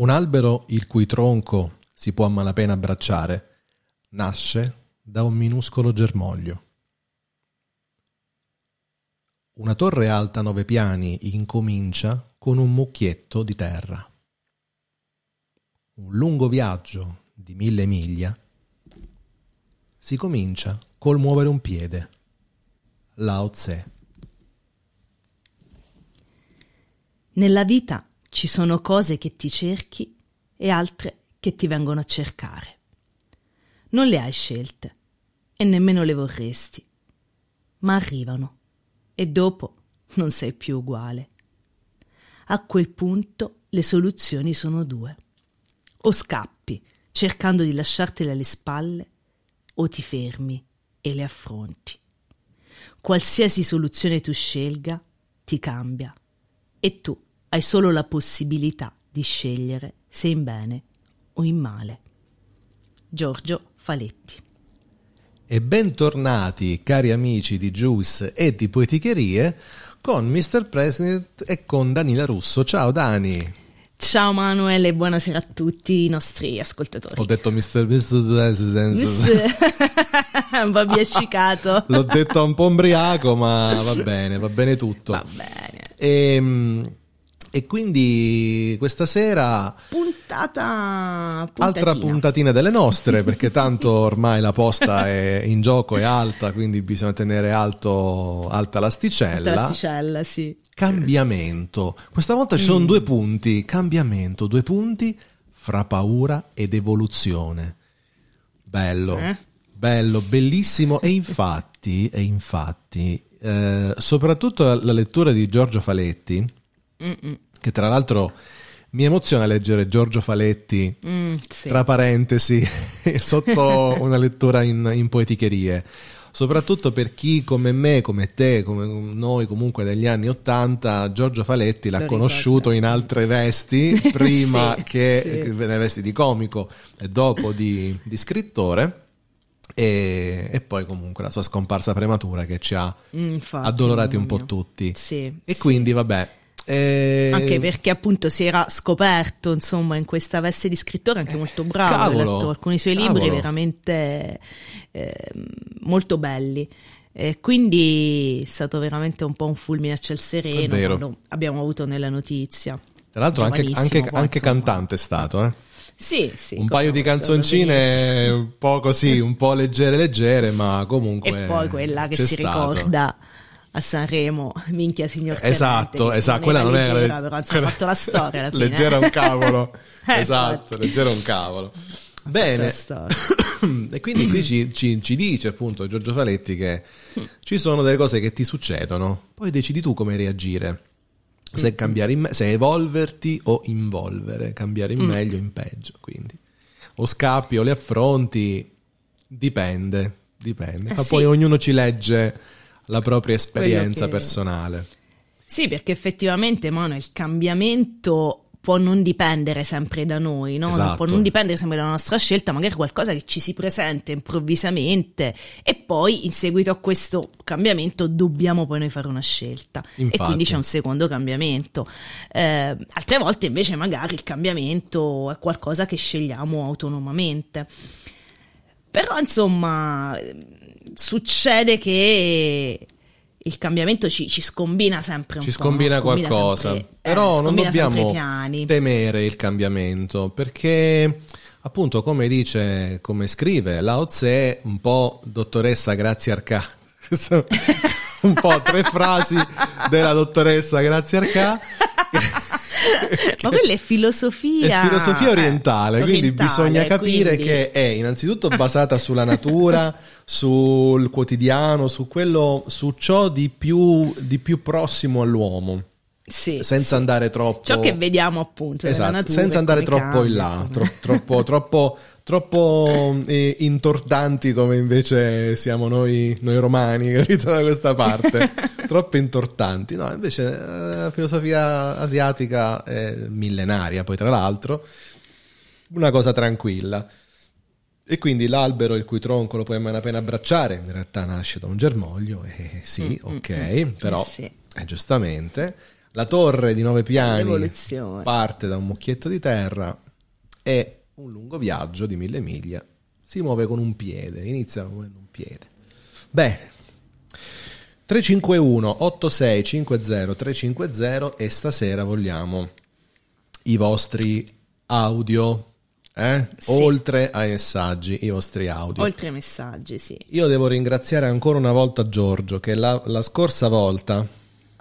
Un albero il cui tronco si può a malapena abbracciare nasce da un minuscolo germoglio. Una torre alta nove piani incomincia con un mucchietto di terra. Un lungo viaggio di mille miglia si comincia col muovere un piede. Lao Tse. Nella vita ci sono cose che ti cerchi e altre che ti vengono a cercare. Non le hai scelte e nemmeno le vorresti, ma arrivano e dopo non sei più uguale. A quel punto le soluzioni sono due. O scappi cercando di lasciartele alle spalle, o ti fermi e le affronti. Qualsiasi soluzione tu scelga, ti cambia e tu hai solo la possibilità di scegliere se in bene o in male. Giorgio Faletti. E bentornati cari amici di Juice e di Poeticherie con Mr. President e con Danila Russo. Ciao Dani! Ciao Manuel e buonasera a tutti i nostri ascoltatori. Ho detto Mr. Mr. President. un po' biascicato. L'ho detto un po' ombriaco, ma va bene, va bene tutto. Va bene. E, ehm, e quindi questa sera... Puntata... Puntatina. Altra puntatina delle nostre, perché tanto ormai la posta è in gioco, è alta, quindi bisogna tenere alto, alta l'asticella. Alta l'asticella, sì. Cambiamento. Questa volta ci sono Mm. due punti. Cambiamento, due punti fra paura ed evoluzione. Bello. Eh? Bello, bellissimo. E infatti, e infatti eh, soprattutto la, la lettura di Giorgio Faletti, Mm-mm. che tra l'altro mi emoziona leggere Giorgio Faletti, Mm, sì. tra parentesi, sotto una lettura in, in poeticherie. Soprattutto per chi come me, come te, come noi comunque degli anni Ottanta, Giorgio Faletti l'ha Lo conosciuto ricorda. in altre vesti, prima Sì, che, sì. nelle vesti di comico e dopo di, di scrittore. E, e poi comunque la sua scomparsa prematura che ci ha infatti, addolorati un po' tutti. Sì. E sì. quindi vabbè. Eh, Anche perché appunto si era scoperto, insomma, in questa veste di scrittore anche molto bravo. cavolo, ho letto alcuni suoi libri cavolo. veramente eh, molto belli. E quindi è stato veramente un po' un fulmine a ciel sereno quando abbiamo avuto nella notizia. Tra l'altro anche, anche- poi, anche cantante è stato, eh. Sì, sì. un paio di canzoncine un po' così, un po' leggere leggere, ma comunque E poi quella che si stato. ricorda a Sanremo, minchia signor Esatto, che esatto, non quella non leggera, era però insomma, ha fatto la storia alla fine. leggera un cavolo. Eh, esatto, infatti. leggera un cavolo. la Bene. e quindi qui ci, ci- ci dice appunto Giorgio Faletti che ci sono delle cose che ti succedono, poi decidi tu come reagire. Se cambiare in me- se evolverti o involvere, cambiare in meglio o in peggio, quindi. O scappi o le affronti, dipende, dipende. Eh Ma sì. poi ognuno ci legge la propria esperienza che- personale. Sì, perché effettivamente, Mano, il cambiamento può non dipendere sempre da noi, no? Esatto. Può non dipendere sempre dalla nostra scelta, magari qualcosa che ci si presenta improvvisamente e poi in seguito a questo cambiamento dobbiamo poi noi fare una scelta Infatti. e quindi c'è un secondo cambiamento. Eh, altre volte invece magari il cambiamento è qualcosa che scegliamo autonomamente. Però insomma succede che il cambiamento ci, ci scombina sempre un Ci po', scombina no? Scombina qualcosa, sempre- eh, però non scombina sempre dobbiamo temere il cambiamento perché appunto come dice, come scrive Lao Tse, un po' dottoressa Grazia Arcà, un po' tre frasi della dottoressa Grazia Arcà. Ma quella è filosofia. È filosofia eh, orientale, quindi orientale, bisogna capire quindi- che è innanzitutto basata sulla natura, sul quotidiano, su quello, su ciò di più, di più prossimo all'uomo, Sì, senza sì. andare troppo... Ciò che vediamo appunto Esatto, natura senza e andare troppo in cambia, là, come- tro- troppo, troppo, troppo eh, intortanti come invece siamo noi, noi romani, capito da questa parte, troppo intortanti. No, invece eh, la filosofia asiatica è millenaria, poi tra l'altro, una cosa tranquilla. E quindi l'albero il cui tronco lo puoi a malapena abbracciare, in realtà nasce da un germoglio, eh sì, Mm, mm, ok, mm. però Eh sì. eh, giustamente La torre di nove piani parte da un mucchietto di terra e un lungo viaggio di mille miglia si muove con un piede, inizia muovendo un piede. Bene. 351 8650 350 e stasera vogliamo i vostri audio, eh? Sì. oltre ai messaggi, i vostri audio. Oltre ai messaggi, sì. Io devo ringraziare ancora una volta Giorgio che la, la scorsa volta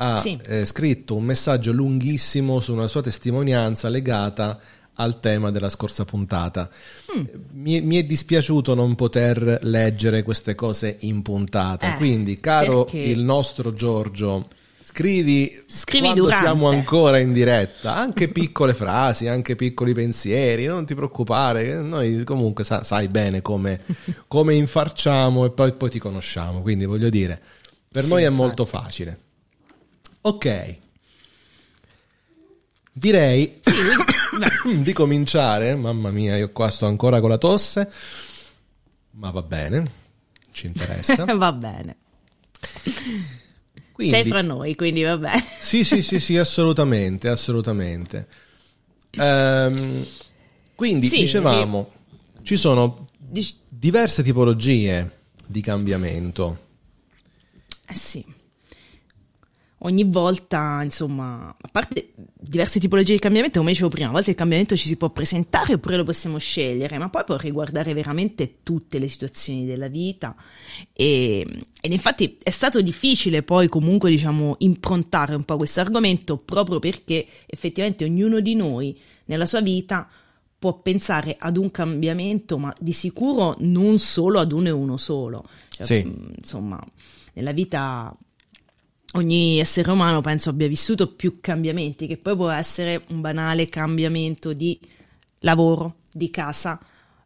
ha Sì. eh, scritto un messaggio lunghissimo su una sua testimonianza legata al tema della scorsa puntata. Mm. Mi, mi è dispiaciuto non poter leggere queste cose in puntata, Eh, quindi caro perché? il nostro Giorgio, scrivi, Scrivi quando durante. siamo ancora in diretta, anche piccole frasi, anche piccoli pensieri, non ti preoccupare, noi comunque sa- sai bene come, come infarciamo e poi, poi ti conosciamo, quindi voglio dire, per Sì, noi è infatti. molto facile. Ok, direi di cominciare, mamma mia, io qua sto ancora con la tosse, ma va bene, ci interessa. Va bene. Quindi, Sei fra noi, quindi va bene. Sì, sì, sì, sì, assolutamente, assolutamente. Ehm, quindi Sì, dicevamo, ci sono diverse tipologie di cambiamento. Eh sì. Ogni volta, insomma, a parte diverse tipologie di cambiamento, come dicevo prima, a volte il cambiamento ci si può presentare oppure lo possiamo scegliere, ma poi può riguardare veramente tutte le situazioni della vita. E, ed infatti è stato difficile poi comunque, diciamo, improntare un po' questo argomento proprio perché effettivamente ognuno di noi nella sua vita può pensare ad un cambiamento, ma di sicuro non solo ad uno e uno solo. Cioè, Sì. Insomma, nella vita ogni essere umano penso abbia vissuto più cambiamenti, che poi può essere un banale cambiamento di lavoro, di casa,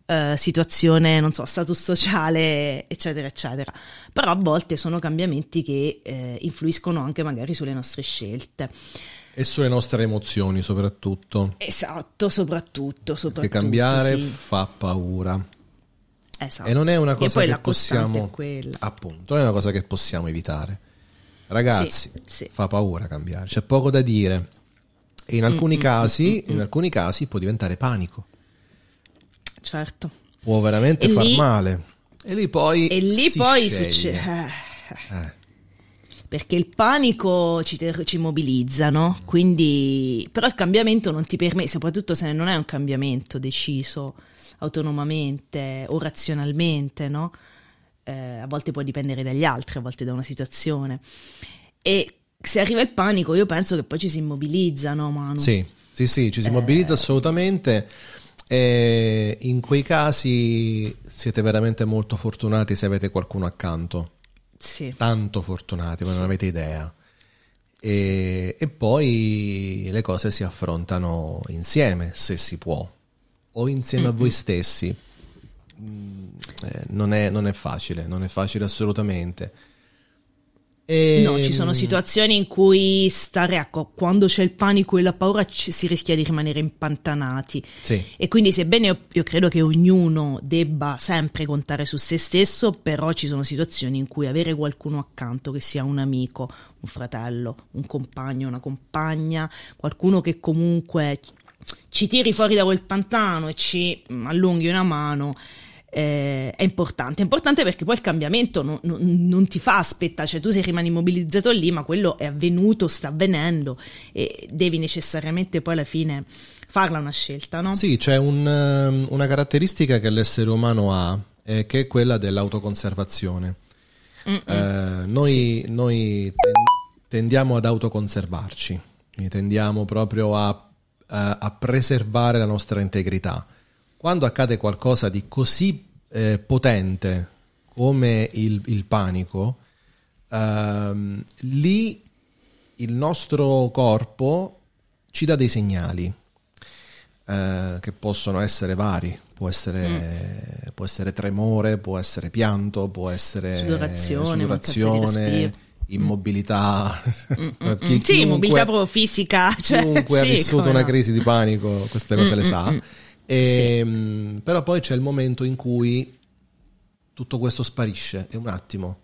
eh, situazione, non so, status sociale, eccetera, eccetera. Però a volte sono cambiamenti che eh, influiscono anche magari sulle nostre scelte. E sulle nostre emozioni soprattutto. Esatto, soprattutto, soprattutto. Perché cambiare sì. fa paura. Esatto. E non è una cosa che possiamo... Appunto, non è una cosa che possiamo evitare. Ragazzi, Sì, sì. fa paura cambiare, c'è poco da dire. E in Mm, alcuni casi, in alcuni casi può diventare panico. Certo. può veramente E far lì- male. E lì poi E lì poi succede... Eh, Perché il panico ci, ter- ci mobilizza, no? Quindi, però il cambiamento non ti permette, soprattutto se non è un cambiamento deciso autonomamente o razionalmente, no? Eh, a volte può dipendere dagli altri, a volte da una situazione. E se arriva il panico, io penso che poi ci si immobilizza, no, Manu? Sì, sì, sì, ci si Eh. mobilizza assolutamente. E in quei casi siete veramente molto fortunati se avete qualcuno accanto. Sì. Tanto fortunati, voi non Sì. avete idea. E, e poi le cose si affrontano insieme, se si può, o insieme a voi stessi. Mm, eh, non, è, non è facile, non è facile assolutamente. E, No, ci sono situazioni in cui stare, ecco, quando c'è il panico e la paura ci- si rischia di rimanere impantanati. Sì, E quindi, sebbene io, io credo che ognuno debba sempre contare su se stesso, però ci sono situazioni in cui avere qualcuno accanto, che sia un amico, un fratello, un compagno, una compagna, qualcuno che comunque ci tiri fuori da quel pantano e ci allunghi una mano. Eh, è importante, è importante perché poi il cambiamento non, non- non ti fa aspettare, cioè tu se rimani immobilizzato lì, ma quello è avvenuto, sta avvenendo e devi necessariamente poi alla fine farla una scelta, no? Sì, c'è un, ehm, una caratteristica che l'essere umano ha, eh, che è quella dell'autoconservazione. Eh, noi, noi ten- tendiamo ad autoconservarci, quindi tendiamo proprio a, a- a preservare la nostra integrità. Quando accade qualcosa di così eh, potente come il, il panico, ehm, lì il nostro corpo ci dà dei segnali eh, che possono essere vari. Può essere, può essere tremore, può essere pianto, può essere Sudorazione, sudorazione, immobilità. Chi- Mm, sì, chiunque- mobilità proprio fisica. Cioè, chiunque ha sì, vissuto come una no. crisi di panico, queste cose Mm, le mm, sa. Mm. E, mh, Però poi c'è il momento in cui tutto questo sparisce, è un attimo,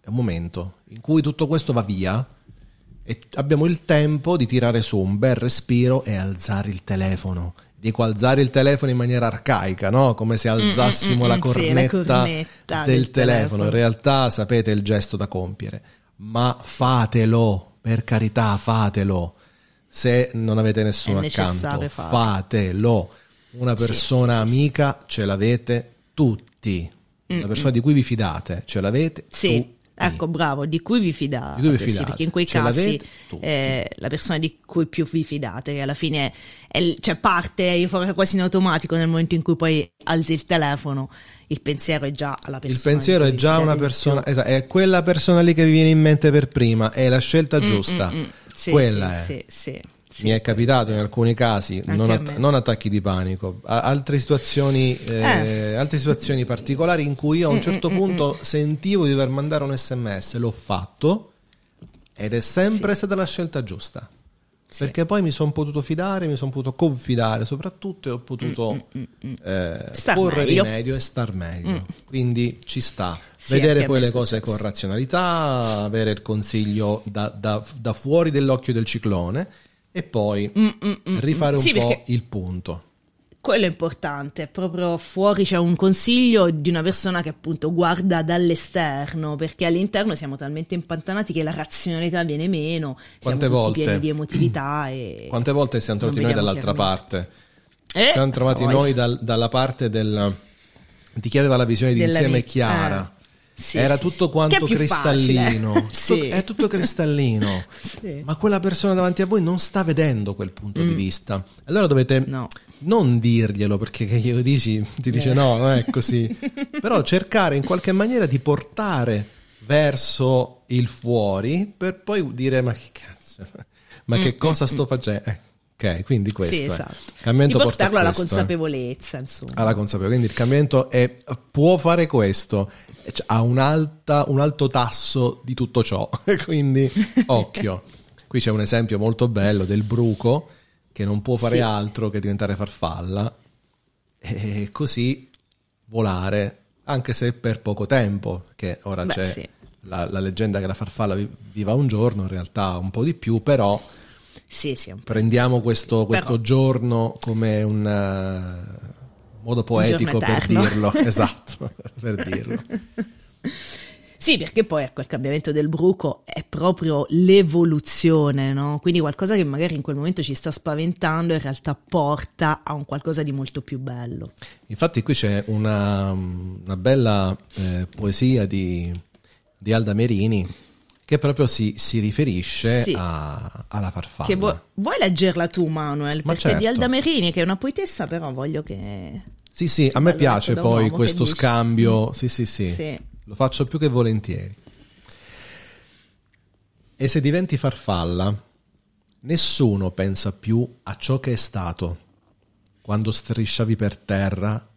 è un momento in cui tutto questo va via e abbiamo il tempo di tirare su un bel respiro e alzare il telefono. Dico alzare il telefono in maniera arcaica, no? Come se alzassimo Mm, mm, la, mm, cornetta sì, la cornetta del, del telefono. telefono. In realtà sapete il gesto da compiere, ma fatelo, per carità, fatelo. Se non avete nessuno accanto, fatelo. Una persona sì, sì, amica ce l'avete tutti. Una persona di cui vi fidate ce l'avete Sì, tutti. Ecco, bravo, di cui vi fidate. Di cui vi sì, fidate. perché in quei Ce casi è la persona di cui più vi fidate, che alla fine è, cioè parte quasi in automatico nel momento in cui poi alzi il telefono, il pensiero è già alla persona. Il pensiero è già una persona, esatto, è quella persona lì che vi viene in mente per prima, è la scelta giusta. Mm, sì, quella sì, è. sì, sì, sì. Mi è capitato in alcuni casi, non, att- non attacchi di panico, a- altre situazioni, eh, altre situazioni particolari in cui io a Mm, un certo punto sentivo di dover mandare un sms, l'ho fatto ed è sempre stata la scelta giusta. Sì. Perché poi mi sono potuto fidare, mi sono potuto confidare soprattutto e ho potuto eh, Mm, Star porre meglio. rimedio e star meglio. Quindi ci sta. Sì, Vedere poi le cose con razionalità, avere il consiglio da, da- da fuori dell'occhio del ciclone e poi rifare un Mm, Sì, po' il punto. Quello è importante, proprio fuori c'è un consiglio di una persona che appunto guarda dall'esterno, perché all'interno siamo talmente impantanati che la razionalità viene meno, Quante siamo tutti volte? pieni di emotività e... Quante volte siamo trovati noi dall'altra parte? Eh, Siamo trovati poi. noi dal- dalla parte del, di chi aveva la visione di insieme chiara. Eh, sì, Era sì, tutto sì. quanto è cristallino. facile. Tutto- Sì. È tutto cristallino. Sì. Ma quella persona davanti a voi non sta vedendo quel punto di vista. Allora dovete Mm. No. non dirglielo perché che glielo dici, ti dice Eh. no, non è così. Però cercare in qualche maniera di portare verso il fuori per poi dire ma che cazzo, ma che cosa sto facendo? Eh, ok, quindi questo Mm, Sì, esatto. Cambiamento Di porta portarlo alla questo, eh. consapevolezza, insomma. alla consapevolezza. Quindi il cambiamento è, può fare questo, ha un, alta- un alto tasso di tutto ciò, quindi occhio. Qui c'è un esempio molto bello del bruco che non può fare Sì. altro che diventare farfalla e così volare, anche se per poco tempo, che ora Beh, c'è sì. la, la leggenda che la farfalla vi- viva un giorno, in realtà un po' di più, però Sì, sì, prendiamo questo, questo giorno come un eh, modo poetico per dirlo, esatto, per dirlo. Sì, perché poi ecco il cambiamento del bruco è proprio l'evoluzione, no? Quindi qualcosa che magari in quel momento ci sta spaventando in realtà porta a un qualcosa di molto più bello. Infatti qui c'è una, una bella eh, poesia di, di Alda Merini che proprio si, si riferisce Sì. a- alla farfalla. Che vuoi, vuoi leggerla tu, Manuel? Ma Perché di certo. Alda Merini, che è una poetessa, però voglio che... Sì, sì, a me piace poi questo scambio, sì, sì, sì, Sì. lo faccio più che volentieri. E se diventi farfalla, nessuno pensa più a ciò che è stato quando strisciavi per terra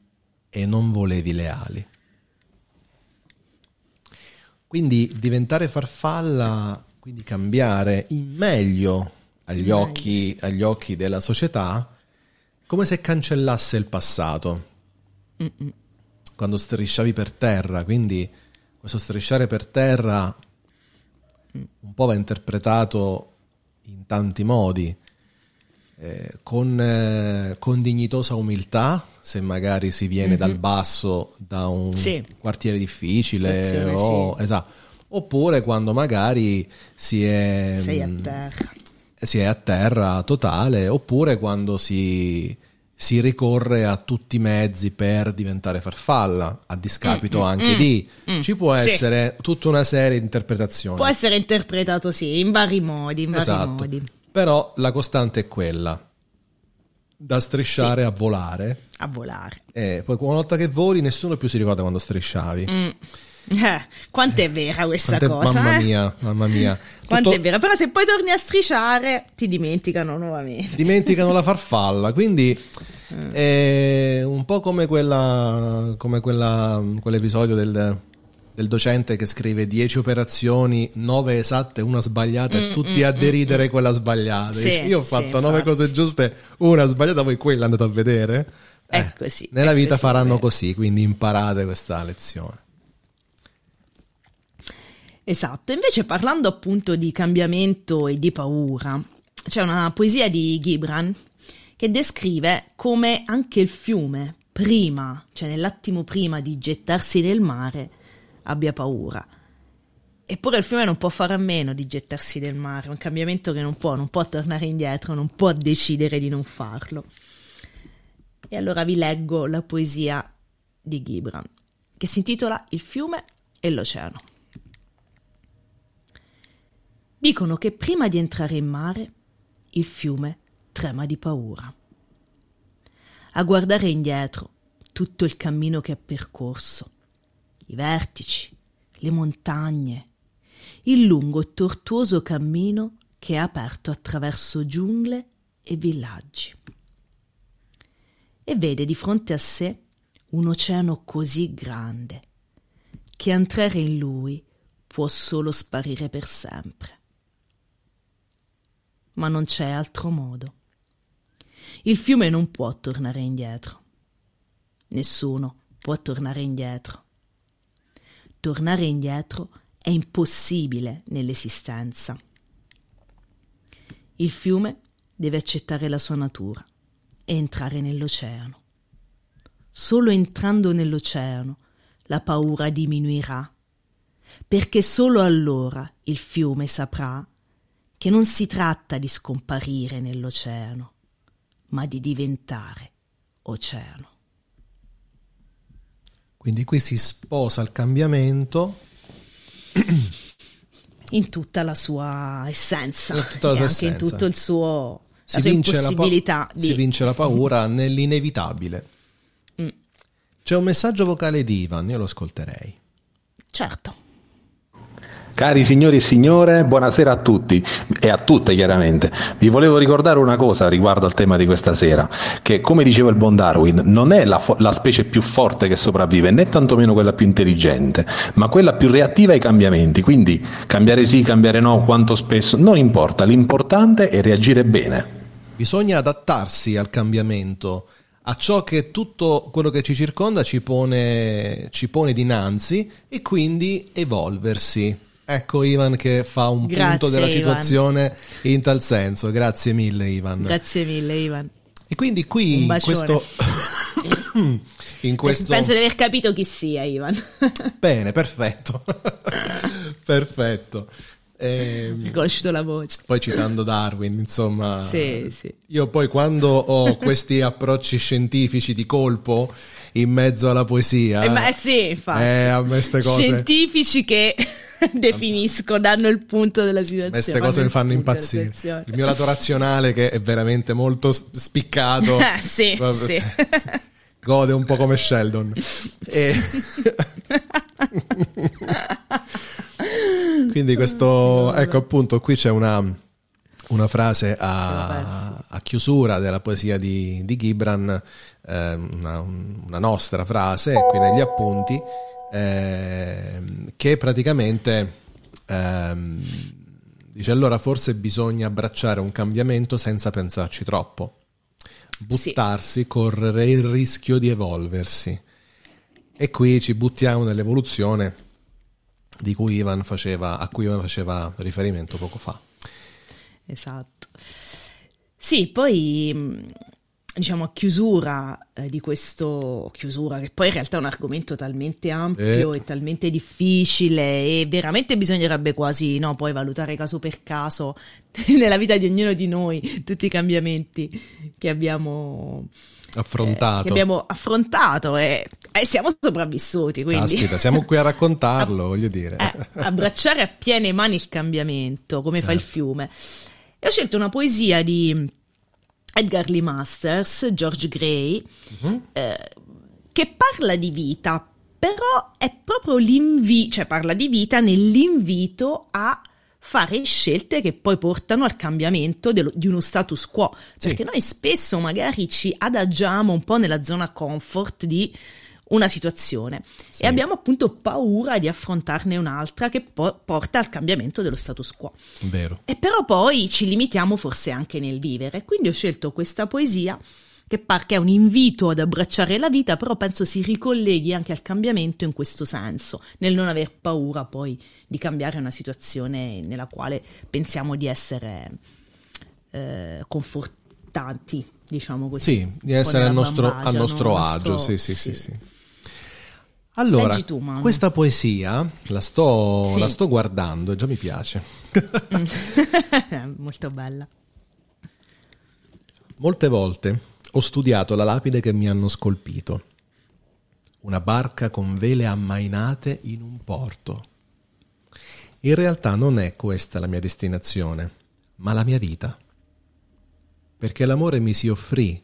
e non volevi le ali. Quindi diventare farfalla, quindi cambiare in meglio agli, occhi, agli occhi della società, come se cancellasse il passato. Quando strisciavi per terra, quindi questo strisciare per terra un po' va interpretato in tanti modi, eh, con, eh, con dignitosa umiltà, se magari si viene dal basso, da un Sì. quartiere difficile, o- sì. esatto. oppure quando magari si è, mm, terra. si è a terra totale, oppure quando si, si ricorre a tutti i mezzi per diventare farfalla, a discapito anche di. Ci può mm. Sì. essere tutta una serie di interpretazioni. Può essere interpretato, sì, in vari modi, in vari Esatto. modi. Però la costante è quella. Da strisciare a volare. A volare. E poi una volta che voli nessuno più si ricorda quando strisciavi. Eh, quanto è vera questa Quante- cosa? mamma eh? mia, mamma mia. Quanto Tutto- è vera, però se poi torni a strisciare ti dimenticano nuovamente. dimenticano la farfalla, quindi Mm. è un po' come, quella, come quella, quell'episodio del, del docente che scrive 10 operazioni, 9 esatte, una sbagliata e tutti a deridere quella sbagliata. Mm, Sì, Io ho sì, fatto 9 infatti. cose giuste, una sbagliata, voi quella andate a vedere? Eh, È così, Nella è vita così, faranno così, quindi imparate questa lezione. Esatto, invece parlando appunto di cambiamento e di paura, c'è una poesia di Gibran che descrive come anche il fiume, prima, cioè nell'attimo prima di gettarsi nel mare, abbia paura. Eppure il fiume non può fare a meno di gettarsi nel mare, è un cambiamento che non può, non può tornare indietro, non può decidere di non farlo. E allora vi leggo la poesia di Gibran, che si intitola Il fiume e l'oceano. Dicono che prima di entrare in mare il fiume trema di paura. A guardare indietro tutto il cammino che ha percorso, i vertici, le montagne, il lungo e tortuoso cammino che ha aperto attraverso giungle e villaggi. E vede di fronte a sé un oceano così grande che entrare in lui può solo sparire per sempre. Ma non c'è altro modo. Il fiume non può tornare indietro. Nessuno può tornare indietro. Tornare indietro è impossibile nell'esistenza. Il fiume deve accettare la sua natura e entrare nell'oceano. Solo entrando nell'oceano la paura diminuirà, perché solo allora il fiume saprà che non si tratta di scomparire nell'oceano, ma di diventare oceano. Quindi qui si sposa il cambiamento in tutta la sua essenza in tutta la sua anche in essenza. tutto il suo si la sua vince, pa- di si vince la paura nell'inevitabile. Mm. C'è un messaggio vocale di Ivan, io lo ascolterei. certo Cari signori e signore, buonasera a tutti e a tutte chiaramente. Vi volevo ricordare una cosa riguardo al tema di questa sera, che come diceva il buon Darwin, non è la, fo- la specie più forte che sopravvive, né tantomeno quella più intelligente, ma quella più reattiva ai cambiamenti. Quindi cambiare sì, cambiare no, quanto spesso, non importa, l'importante è reagire bene. Bisogna adattarsi al cambiamento, a ciò che tutto quello che ci circonda ci pone, ci pone dinanzi e quindi evolversi. Ecco Ivan che fa un Grazie, punto della Ivan. situazione in tal senso. Grazie mille Ivan. grazie mille Ivan E quindi qui in questo... in questo... penso di aver capito chi sia Ivan Bene, perfetto. perfetto. Ehm, ho conosciuto la voce poi citando Darwin, insomma... sì sì Io poi quando ho questi approcci scientifici di colpo in mezzo alla poesia... Eh, ma sì, infatti. Eh, a me cose... Scientifici che definisco, danno il punto della situazione. Queste cose mi fanno impazzire. Il mio lato razionale, che è veramente molto spiccato, Eh, sì, sì. gode un po' come Sheldon. E... Quindi questo, ecco appunto, qui c'è una, una frase a, a chiusura della poesia di, di Gibran, eh, una, una nostra frase, qui negli appunti, ehm, che praticamente ehm, dice allora forse bisogna abbracciare un cambiamento senza pensarci troppo, buttarsi, correre il rischio di evolversi. E qui ci buttiamo nell'evoluzione cui faceva, a cui Ivan faceva riferimento poco fa. Esatto. Sì, poi mh, diciamo a chiusura eh, di questo chiusura che poi in realtà è un argomento talmente ampio Eh. e talmente difficile e veramente bisognerebbe quasi no, poi valutare caso per caso nella vita di ognuno di noi tutti i cambiamenti che abbiamo Affrontato. eh, che abbiamo affrontato e, e siamo sopravvissuti, quindi Caspita, siamo qui a raccontarlo, voglio dire. eh, abbracciare a piene mani il cambiamento, come fa il Certo. fiume. E ho scelto una poesia di Edgar Lee Masters, George Gray, Mhm. eh, che parla di vita, però è proprio l'invito, cioè parla di vita nell'invito a fare scelte che poi portano al cambiamento dello- di uno status quo. Sì. Perché noi spesso magari ci adagiamo un po' nella zona comfort di una situazione Sì. e abbiamo appunto paura di affrontarne un'altra che po- porta al cambiamento dello status quo. Vero. E però poi ci limitiamo forse anche nel vivere. Quindi ho scelto questa poesia che par che è un invito ad abbracciare la vita, però penso si ricolleghi anche al cambiamento in questo senso, nel non aver paura poi di cambiare una situazione nella quale pensiamo di essere eh, confortanti, diciamo così. Sì, di essere al nostro, al nostro agio, nostro... Sì, sì, sì, sì. Allora, tu, questa poesia la sto, sì. la sto guardando e già mi piace. Molto bella. Molte volte ho studiato la lapide che mi hanno scolpito. Una barca con vele ammainate in un porto. In realtà non è questa la mia destinazione, ma la mia vita. Perché l'amore mi si offrì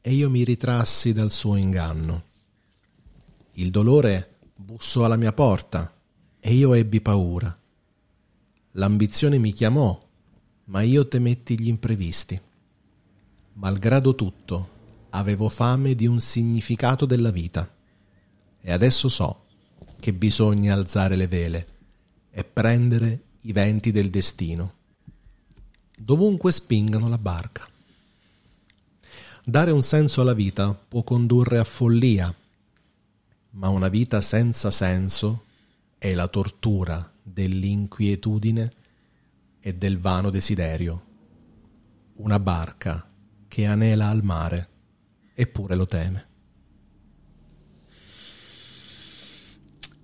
e io mi ritrassi dal suo inganno il dolore bussò alla mia porta e io ebbi paura. L'ambizione mi chiamò, ma io temetti gli imprevisti. Malgrado tutto, avevo fame di un significato della vita. E adesso so che bisogna alzare le vele e prendere i venti del destino, dovunque spingano la barca. Dare un senso alla vita può condurre a follia ma una vita senza senso è la tortura dell'inquietudine e del vano desiderio. Una barca che anela al mare eppure lo teme.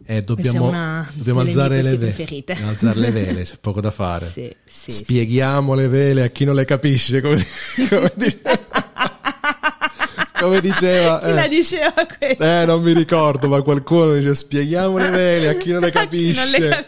E dobbiamo, dobbiamo alzare, le ve- alzare le vele, c'è poco da fare. Sì, sì, Spieghiamo sì, le vele a chi non le capisce, come, come dice come diceva. Chi eh, la diceva questo? Eh, non mi ricordo, ma qualcuno dice spieghiamo le vele a chi non le capisce. Non le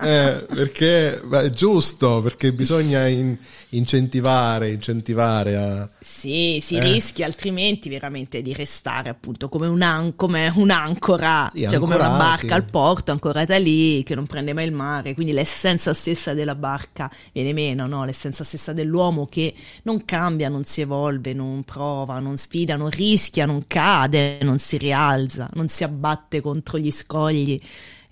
eh, perché è giusto, perché bisogna in, incentivare, incentivare a... Sì, si eh. rischia altrimenti veramente di restare appunto come, un come un'ancora, sì, cioè come una barca al porto ancorata lì che non prende mai il mare, quindi l'essenza stessa della barca viene meno, no? l'essenza stessa dell'uomo che non cambia, non si evolve, non prova, non sfida, non rischia, non cade, non si rialza, non si abbatte contro gli scogli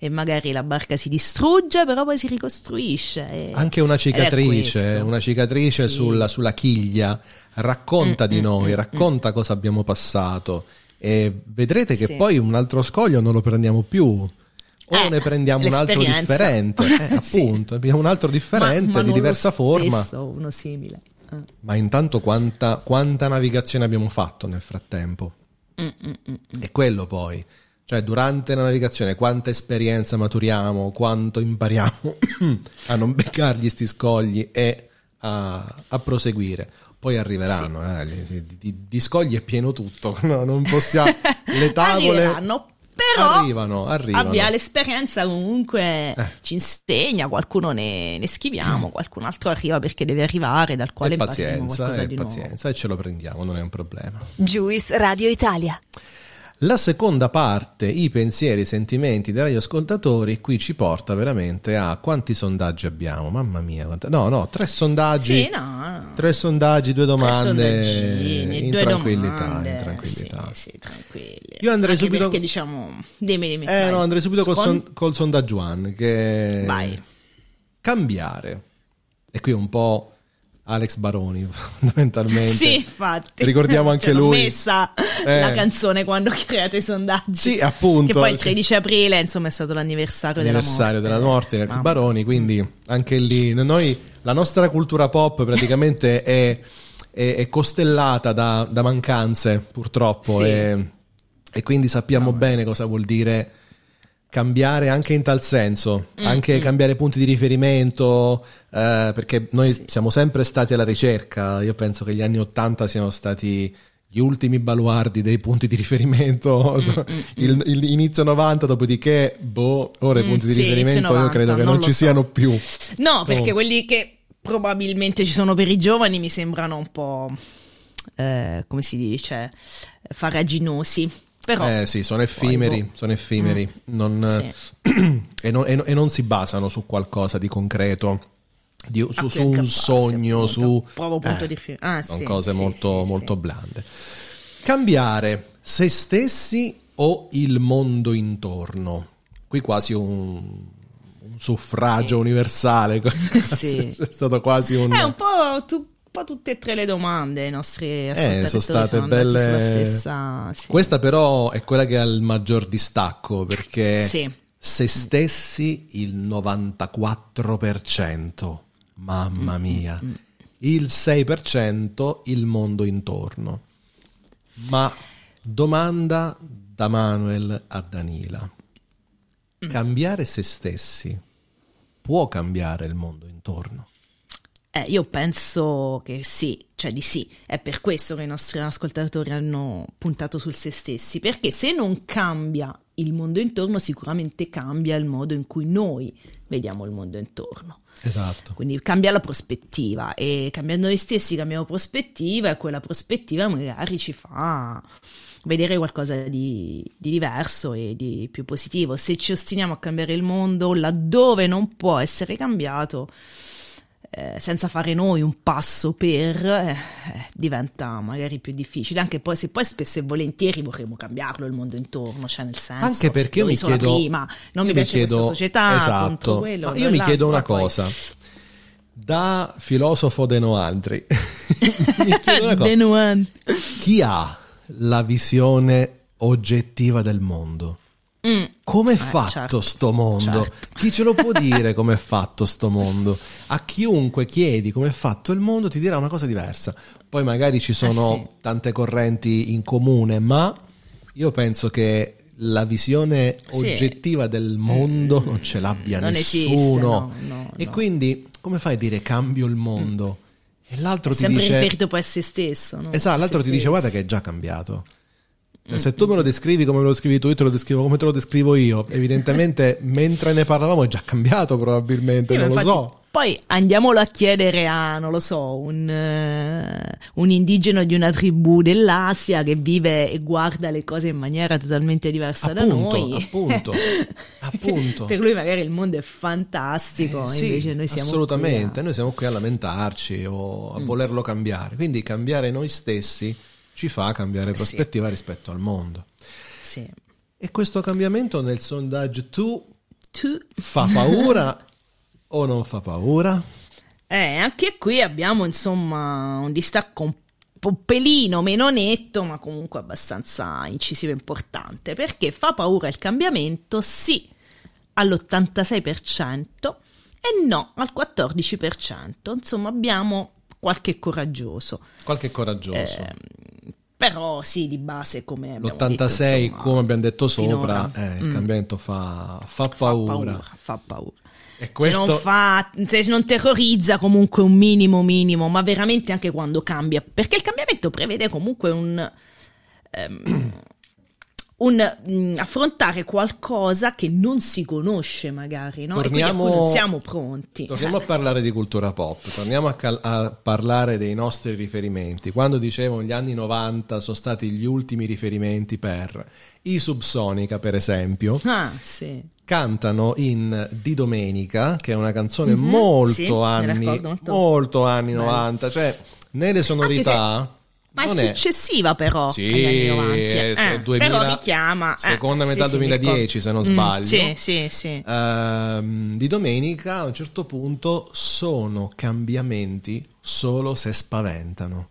e magari la barca si distrugge, però poi si ricostruisce. Anche una cicatrice, una cicatrice sì. sulla, sulla, chiglia racconta mm, di mm, noi, mm, racconta mm. cosa abbiamo passato e vedrete che sì. poi un altro scoglio non lo prendiamo più. O eh, ne prendiamo un altro differente, eh, appunto, abbiamo un altro differente ma, ma di diversa forma. Stesso, uno simile. Eh. Ma intanto quanta, quanta, navigazione abbiamo fatto nel frattempo? Mm, mm, mm, e quello poi. Cioè, durante la navigazione, quanta esperienza maturiamo, quanto impariamo a non beccargli sti scogli e a, a proseguire. Poi arriveranno, sì. eh, di, di, scogli è pieno tutto, no, non possiamo... Le tavole... Arriveranno, però arrivano, arrivano. Abbia l'esperienza comunque eh. ci insegna, qualcuno ne, ne schiviamo, mm. qualcun altro arriva perché deve arrivare, dal quale e pazienza, e pazienza, e ce lo prendiamo, non è un problema. Juice Radio Italia. La seconda parte, i pensieri, i sentimenti dei radioascoltatori, qui ci porta veramente a quanti sondaggi abbiamo? Mamma mia, quanta... no, no, tre sondaggi. Sì, no. Tre sondaggi, due domande. in, due tranquillità, domande. in tranquillità. Sì, sì, tranquilli. Io andrei Anche subito. Perché diciamo. Dimmi, dimmi. Eh, no, andrei subito col, son... col sondaggio One. Che. Vai. Cambiare. E qui un po' Alex Baroni, fondamentalmente. Sì, infatti. Ricordiamo anche lui. Ho messa eh. la canzone quando ho creato i sondaggi. Sì, appunto. Che poi il 13 aprile, insomma, è stato l'anniversario, l'anniversario della morte. della morte di Alex Baroni, quindi anche lì noi, la nostra cultura pop praticamente è, è, è, costellata da, da mancanze, purtroppo, sì. e, e, quindi sappiamo no. bene cosa vuol dire cambiare anche in tal senso, mm, anche mm. cambiare punti di riferimento, eh, perché noi sì. siamo sempre stati alla ricerca, io penso che gli anni Ottanta siano stati gli ultimi baluardi dei punti di riferimento, mm, mm, mm. il, il, inizio 90, dopodiché, boh, ora i punti di sì, riferimento 90, io credo che non, non ci so. siano più. No, perché oh. quelli che probabilmente ci sono per i giovani mi sembrano un po', eh, come si dice, faraginosi però, eh sì, sono effimeri, boh. sono effimeri mm. non, sì. e, non, e, non, si basano su qualcosa di concreto, di, su, su, un sogno, su punto eh, di fi- ah, sono sì, cose sì, molto, molto blande. Cambiare se stessi o il mondo intorno. Qui quasi un, un suffragio universale. Sì. È stato quasi un... È un po' tu po' tutte e tre le domande i nostri Eh, ascoltatori sono state sono belle. stessa... sì. Questa però è quella che ha il maggior distacco perché Sì. se stessi il 94%, mamma Mm, mia, il 6% il mondo intorno. Ma domanda da Manuel a Danila. Mm. Cambiare se stessi può cambiare il mondo intorno? Eh, io penso che sì, cioè di sì, è per questo che i nostri ascoltatori hanno puntato sul se stessi, perché se non cambia il mondo intorno, sicuramente cambia il modo in cui noi vediamo il mondo intorno. Esatto. Quindi cambia la prospettiva e cambiando noi stessi cambiamo prospettiva e quella prospettiva magari ci fa vedere qualcosa di, di diverso e di più positivo. Se ci ostiniamo a cambiare il mondo laddove non può essere cambiato, eh, senza fare noi un passo per, eh, eh, diventa magari più difficile. Anche poi, se poi spesso e volentieri vorremmo cambiarlo il mondo intorno, cioè nel senso. Anche perché io mi chiedo, prima, non mi piace questa società, esatto, quello, io mi chiedo una poi- cosa, da filosofo de Noandri, mi chiedo una cosa, Denuante. chi ha la visione oggettiva del mondo? Mm. Come è Eh, fatto certo, sto mondo? certo. Chi ce lo può dire come è fatto sto mondo? A chiunque chiedi come è fatto il mondo ti dirà una cosa diversa. Poi magari ci sono Eh sì. tante correnti in comune, ma io penso che la visione Sì. Mm. oggettiva del mondo non ce l'abbia Non esiste, nessuno. no, no, e no. quindi come fai a dire cambio il mondo? E l'altro ti sempre dice riferito poi a se stesso. no? Esatto, A l'altro se ti dice stesso. guarda che è già cambiato. Cioè, Mm, se tu me lo descrivi come me lo descrivi tu, io te lo descrivo come te lo descrivo io. Evidentemente, mentre ne parlavamo è già cambiato probabilmente, Sì, non lo infatti, so. Poi andiamolo a chiedere a, non lo so, un, eh, un indigeno di una tribù dell'Asia che vive e guarda le cose in maniera totalmente diversa da Appunto, noi. appunto, appunto. per lui magari il mondo è fantastico, Eh, sì, invece noi siamo assolutamente, qui a- noi siamo qui a lamentarci o Mm. a volerlo cambiare. Quindi cambiare noi stessi ci fa cambiare Eh sì. prospettiva rispetto al mondo. Sì. E questo cambiamento nel sondaggio tu Tu- fa paura o non fa paura? Eh, anche qui abbiamo insomma un distacco un po' pelino meno netto, ma comunque abbastanza incisivo e importante, perché fa paura il cambiamento sì all'86% e no al 14%. Insomma, abbiamo qualche coraggioso. Qualche coraggioso. Eh, però sì, di base come abbiamo detto, L'86, insomma, come abbiamo detto sopra, eh, il mm, cambiamento fa, fa fa paura. paura, fa paura. E questo, Se non fa, se non terrorizza comunque un minimo minimo, ma veramente anche quando cambia, perché il cambiamento prevede comunque un, ehm, un mm, affrontare qualcosa che non si conosce magari, no? E Torniamo- non siamo pronti. torniamo a parlare di cultura pop, torniamo a, cal- a parlare dei nostri riferimenti. Quando dicevo gli anni 90 sono stati gli ultimi riferimenti per i Subsonica, per esempio, Ah, sì. cantano in Di Domenica, che è una canzone Mhm, molto sì, anni, molto. molto anni Bello. 90, cioè nelle sonorità... Ma non è successiva però Sì, agli anni 90. eh, Eh, 2000 però richiama... eh, seconda sì, metà sì, mi 2010, ricordo. se non Mm, sbaglio. sì, sì, sì. Ehm, di domenica a un certo punto sono cambiamenti solo se spaventano.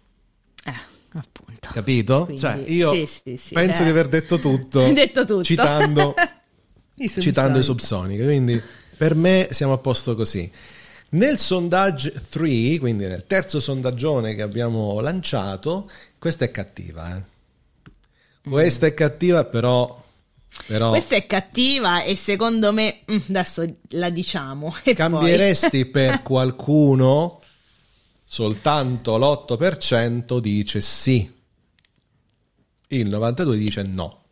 Eh, appunto. Capito? Quindi, cioè, io sì, sì, sì, penso eh. di aver detto tutto, detto tutto. citando, I citando i subsonica. Quindi per me siamo a posto così. Nel sondaggio 3, quindi nel terzo sondaggione che abbiamo lanciato, questa è cattiva. eh. Questa è cattiva, però. però Questa è cattiva e secondo me mm, adesso la diciamo. Cambieresti per qualcuno? Soltanto l'8% dice sì. Il 92% dice no.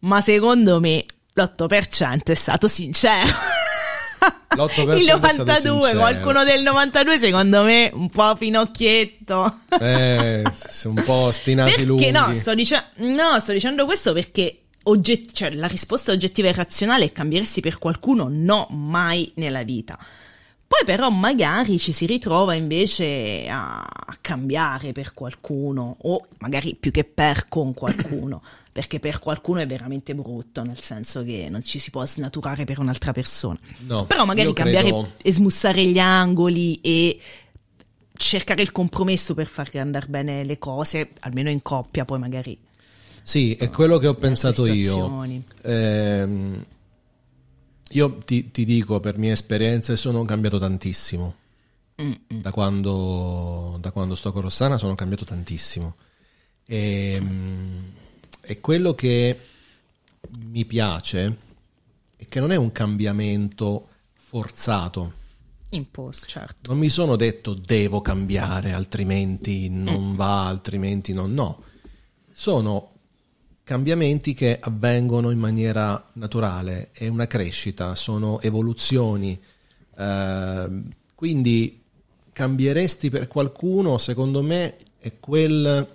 Ma secondo me l'8% è stato sincero. L'8% Il è stato 92, sincero. qualcuno del 92 secondo me un po' finocchietto. Eh, un po' sti nasi Perché lunghi. no sto, dice- no, sto dicendo questo perché ogget- cioè, la risposta oggettiva e razionale è cambieresti per qualcuno? No, mai nella vita. Poi però magari ci si ritrova invece a, a cambiare per qualcuno o magari più che per con qualcuno, perché per qualcuno è veramente brutto, nel senso che non ci si può snaturare per un'altra persona. No, Però magari cambiare credo- e smussare gli angoli e cercare il compromesso per far andare bene le cose, almeno in coppia, poi magari. Sì, è quello che ho pensato io. situazioni. Ehm, io ti, ti dico, per mie esperienze, sono cambiato tantissimo. Mm, mm. Da quando, da quando sto con Rossana sono cambiato tantissimo. E, e quello che mi piace è che non è un cambiamento forzato. In post, certo. Non mi sono detto devo cambiare, altrimenti non va, altrimenti non no. Sono cambiamenti che avvengono in maniera naturale, è una crescita, sono evoluzioni. Eh, quindi cambieresti per qualcuno, secondo me, è quel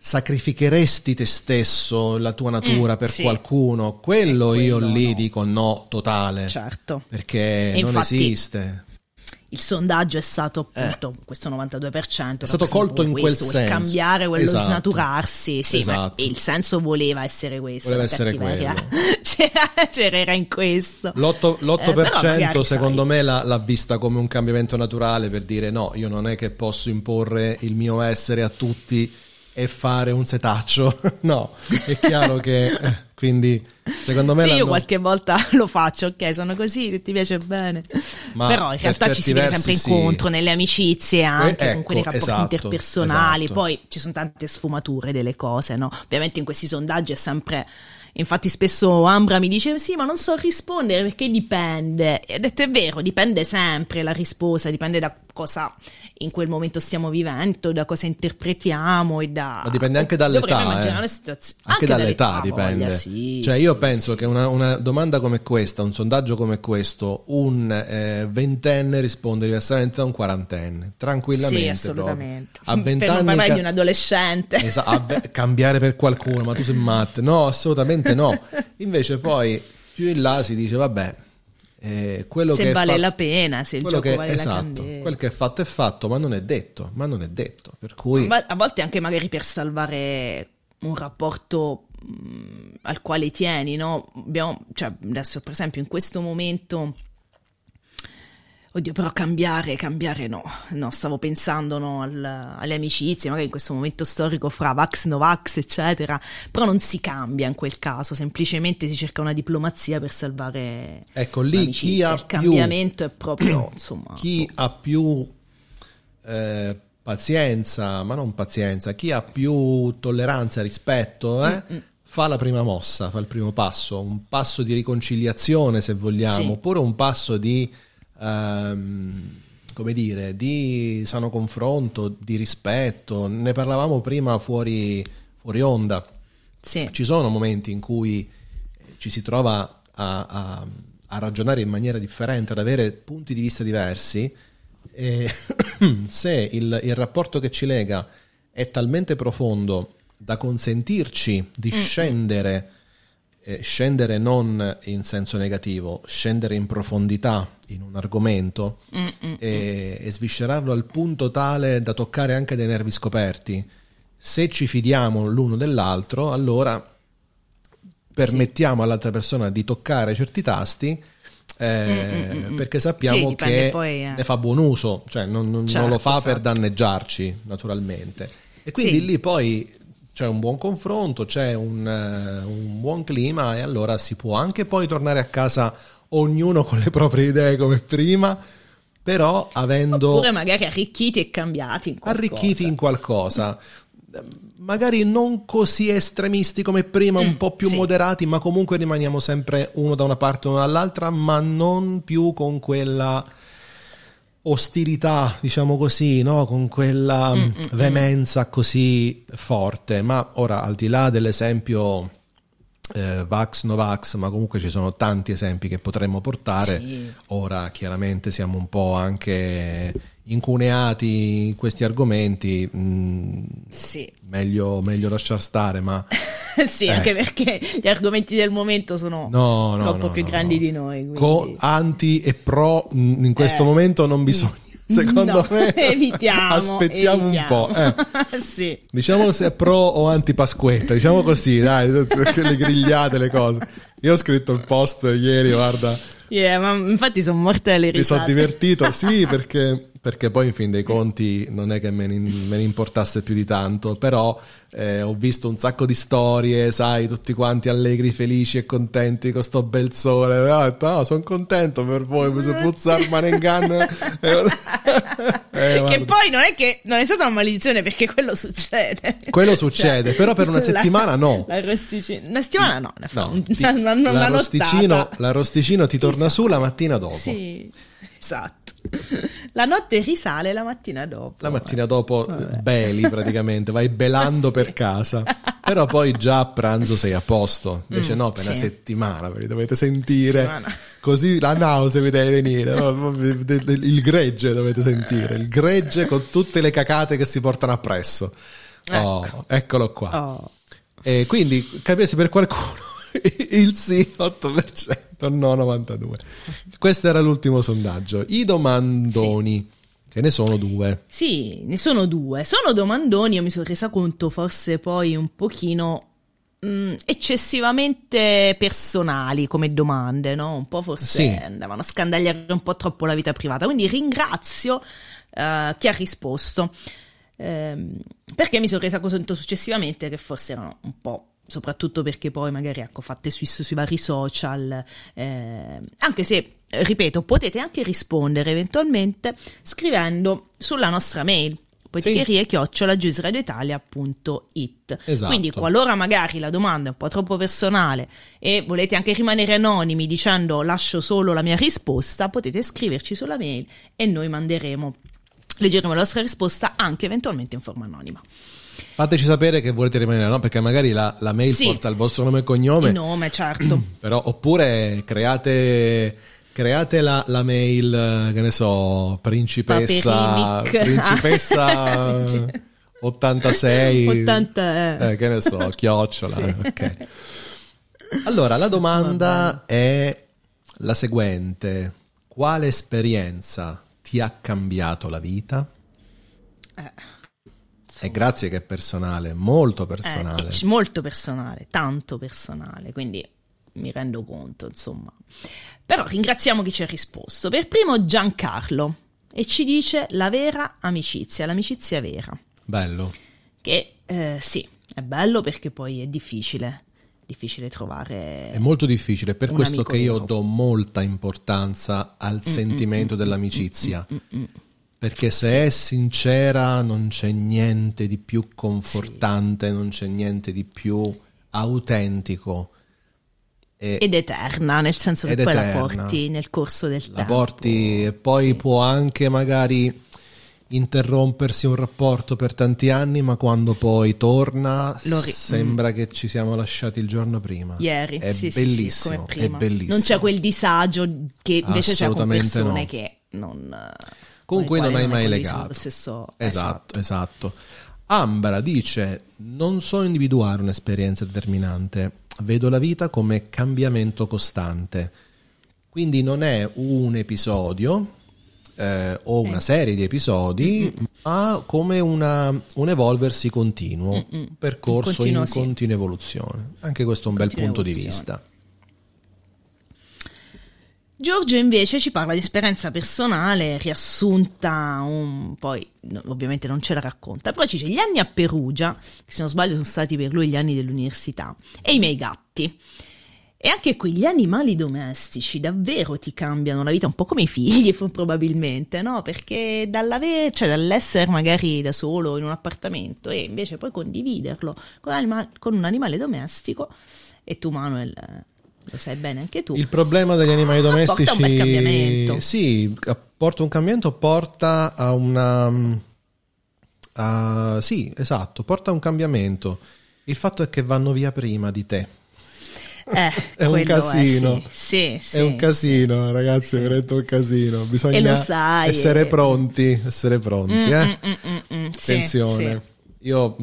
sacrificheresti te stesso, la tua natura Mm, per sì. qualcuno. Quello, È io quello, lì no. dico no, totale. Certo. Perché E non infatti- esiste. Il sondaggio è stato appunto questo 92%. Eh. È stato colto in proprio quel questo, senso. cambiare quello Esatto. snaturarsi. Sì, ma Esatto. il senso voleva essere questo. Voleva essere quello. c'era, c'era era in questo. L'8%, Eh, però magari, secondo sai, me l'ha, l'ha vista come un cambiamento naturale per dire no, io non è che posso imporre il mio essere a tutti e fare un setaccio. no, è chiaro che... eh, quindi secondo me Sì, io l'hanno- qualche volta lo faccio, ok, sono così, se ti piace bene. Ma Però in realtà ci si vede versi sempre sì. incontro nelle amicizie, anche ecco, con quelli rapporti esatto, interpersonali. esatto. Poi ci sono tante sfumature delle cose, no? Ovviamente in questi sondaggi è sempre. Infatti, spesso Ambra mi dice: Sì, ma non so rispondere perché dipende. E ho detto: È vero, dipende sempre la risposta, dipende da cosa in quel momento stiamo vivendo, da cosa interpretiamo e da. Ma dipende anche dall'età, eh. le situazioni- Anche, dall'età voglia, dipende. sì, cioè, sì, io penso sì. che una, una domanda come questa, un sondaggio come questo, un eh, ventenne risponde diversamente da un quarantenne, tranquillamente. Sì, assolutamente. proprio. A per non vent'anni parlare ca- di un adolescente. Esa- a ve- cambiare per qualcuno, ma tu sei matte? No, assolutamente no. Invece poi più in là si dice, vabbè, eh, quello se che vale fatto- la pena, se il gioco che, vale la esatto, quel che è fatto è fatto, ma non è detto, ma non è detto. Per cui a volte anche magari per salvare un rapporto mh, al quale tieni, no? Abbiamo, cioè, adesso per esempio in questo momento Oddio, però cambiare, cambiare no, no, stavo pensando no, al- alle amicizie, magari in questo momento storico fra Vax, Novax, eccetera, però non si cambia in quel caso, semplicemente si cerca una diplomazia per salvare Ecco, lì chi ha Il più- cambiamento è proprio, insomma, chi ha più eh, pazienza, ma non pazienza, chi ha più tolleranza, rispetto, eh, Mm, fa la prima mossa, fa il primo passo, un passo di riconciliazione se vogliamo, Sì. oppure un passo di, ehm, come dire, di sano confronto, di rispetto. Ne parlavamo prima fuori, fuori onda. sì. Ci sono momenti in cui ci si trova a, a- a ragionare in maniera differente, ad avere punti di vista diversi. E se il, il rapporto che ci lega è talmente profondo da consentirci di scendere, eh, scendere non in senso negativo, scendere in profondità in un argomento Mm, mm, e, e sviscerarlo al punto tale da toccare anche dei nervi scoperti. Se ci fidiamo l'uno dell'altro, allora permettiamo all'altra persona di toccare certi tasti eh, Mm, mm, mm, mm. perché sappiamo Sì, che poi, eh. ne fa buon uso, cioè non, non- non Certo, lo fa per esatto. danneggiarci naturalmente. E quindi Sì. lì poi c'è un buon confronto, c'è un, eh, un buon clima e allora si può anche poi tornare a casa ognuno con le proprie idee come prima, però avendo Oppure magari arricchiti e cambiati in qualcosa. arricchiti in qualcosa. Magari non così estremisti come prima, un Mm, po' più sì. moderati, ma comunque rimaniamo sempre uno da una parte uno dall'altra, ma non più con quella ostilità, diciamo così, no? con quella Mm, mm, mm, veemenza così forte. Ma ora, al di là dell'esempio eh, Vax Novax, ma comunque ci sono tanti esempi che potremmo portare. Sì. Ora chiaramente siamo un po' anche incuneati in questi argomenti, mm, Sì. meglio, meglio lasciar stare, ma sì, Eh. anche perché gli argomenti del momento sono no, no, troppo no, più grandi di noi. quindi- Co- anti e pro mm, in questo Eh. momento non bisogna, secondo No, me. evitiamo, Aspettiamo un evitiamo. po'. eh. sì. Diciamo se è pro o anti Pasquetta, diciamo così, dai, le grigliate le cose. Io ho scritto il post ieri, guarda. Yeah, ma infatti sono morte le Mi sono risate. divertito, sì, perché, perché poi in fin dei conti non è che me ne, me ne importasse più di tanto, però eh, ho visto un sacco di storie, sai, tutti quanti allegri, felici e contenti con sto bel sole. E ho detto, no, sono contento per voi, mi si puzza il Manengan. Eh, che poi non è che non è stata una maledizione perché quello succede. Quello succede, però per una la- settimana no. L'arrosticino. Una settimana no, No, ti- una, una, una l'arrosticino, nottata. l'arrosticino ti torna Esatto. su la mattina dopo. Sì, esatto. La notte risale la mattina dopo. La mattina dopo Vabbè. beli praticamente, vai belando Sì. per casa. Però poi già a pranzo sei a posto. Invece Mm, no, per una sì. settimana, ve li dovete sentire. Settimana. Così la nausea vi deve venire. no? Il gregge dovete sentire. Il gregge con tutte le cacate che si portano appresso. Oh, Ecco. eccolo qua. Oh. E quindi capite per qualcuno il sì 8%, no 92. Questo era l'ultimo sondaggio. I domandoni, che ne sono due. Sì, ne sono due. Sono domandoni, io mi sono resa conto forse poi un pochino mh, eccessivamente personali come domande, no? Un po' forse Sì. andavano a scandagliare un po' troppo la vita privata. Quindi ringrazio eh, chi ha risposto. Ehm, perché mi sono resa conto successivamente che forse erano un po'. Soprattutto perché poi magari ecco fatte sui, sui vari social, eh, anche se ripeto, potete anche rispondere eventualmente scrivendo sulla nostra mail poeticherie chiocciolagiusradioitalia.it Esatto. quindi qualora magari la domanda è un po' troppo personale e volete anche rimanere anonimi dicendo lascio solo la mia risposta potete scriverci sulla mail e noi manderemo leggeremo la vostra risposta anche eventualmente in forma anonima Fateci sapere che volete rimanere, no? Perché magari la, la mail Sì. porta il vostro nome e cognome, il nome certo però, oppure create, create la, la mail, eh, che ne so, principessa, principessa Princi- 86, 80 eh, che ne so, chiocciola. Sì. ok. Allora, la domanda è la seguente. Quale esperienza ti ha cambiato la vita? Eh, E grazie che è personale, molto Eh, personale. c- molto personale, tanto personale, quindi mi rendo conto, insomma. Però ringraziamo chi ci ha risposto. Per primo Giancarlo e ci dice la vera amicizia, l'amicizia vera. Bello. Che eh, sì, è bello perché poi è difficile, difficile trovare... È molto difficile, per questo che io do molta importanza al sentimento dell'amicizia. Perché se è sincera non c'è niente di più confortante, non c'è niente di più autentico. E Ed eterna, nel senso che poi la eterna. porti nel corso del la tempo. porti e poi Sì. può anche magari interrompersi un rapporto per tanti anni, ma quando poi torna ri- sembra che ci siamo lasciati il giorno prima. Ieri, è sì, sì, sì, bellissimo, come prima. è bellissimo. Non c'è quel disagio che invece c'è con persone no. che non... con cui non hai mai legato. stesso- Esatto, esatto. Ambra dice: Non so individuare un'esperienza determinante, vedo la vita come cambiamento costante. Quindi non è un episodio eh, o una Eh. serie di episodi, ma come una- un evolversi continuo, Mm-mm. un percorso continuo, in sì. continua evoluzione. Anche questo è un bel punto di vista. Giorgio invece ci parla di esperienza personale riassunta un poi ovviamente non ce la racconta però ci dice gli anni a Perugia che se non sbaglio sono stati per lui gli anni dell'università e i miei gatti. E anche qui gli animali domestici davvero ti cambiano la vita un po' come i figli probabilmente no? Perché cioè dall'essere magari da solo in un appartamento e invece poi condividerlo con, anima- con un animale domestico e tu Manuel lo sai bene anche tu Il problema degli animali Porta un domestici, bel cambiamento. sì, porta un cambiamento, porta a una, a- sì, esatto, porta a un cambiamento. Il fatto è che vanno via prima di te. Eh, È un quello casino. sì, sì, sì, è un casino, ragazzi, è veramente un casino. Bisogna E sai, essere eh. pronti, essere pronti, Mm, eh. mm, mm, mm, mm, Attenzione. Io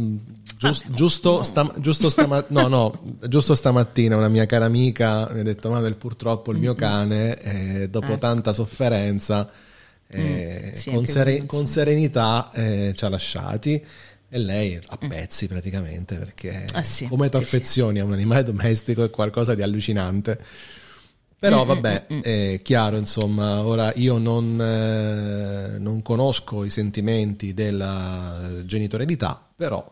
mh, gius- Vabbè, giusto, no. stam- giusto, stama- no, no, giusto stamattina una mia cara amica mi ha detto: Manuel, purtroppo il mio cane, eh, dopo Ecco. tanta sofferenza, eh, Mm, sì, con, anche sere- quello, con serenità eh, ci ha lasciati. e lei a pezzi praticamente perché Ah, sì, come ti sì, affezioni a un animale domestico è qualcosa di allucinante. Però vabbè, è chiaro, insomma, ora io non, eh, non conosco i sentimenti della genitorialità, però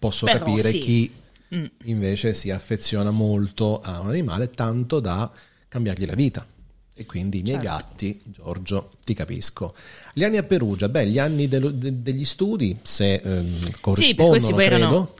posso Però capire sì. chi Mm. invece si affeziona molto a un animale tanto da cambiargli la vita. E quindi i miei Certo. gatti, Giorgio, ti capisco. Gli anni a Perugia, beh, gli anni dello- de- degli studi, se ehm, Sì, corrispondono, poi credo, erano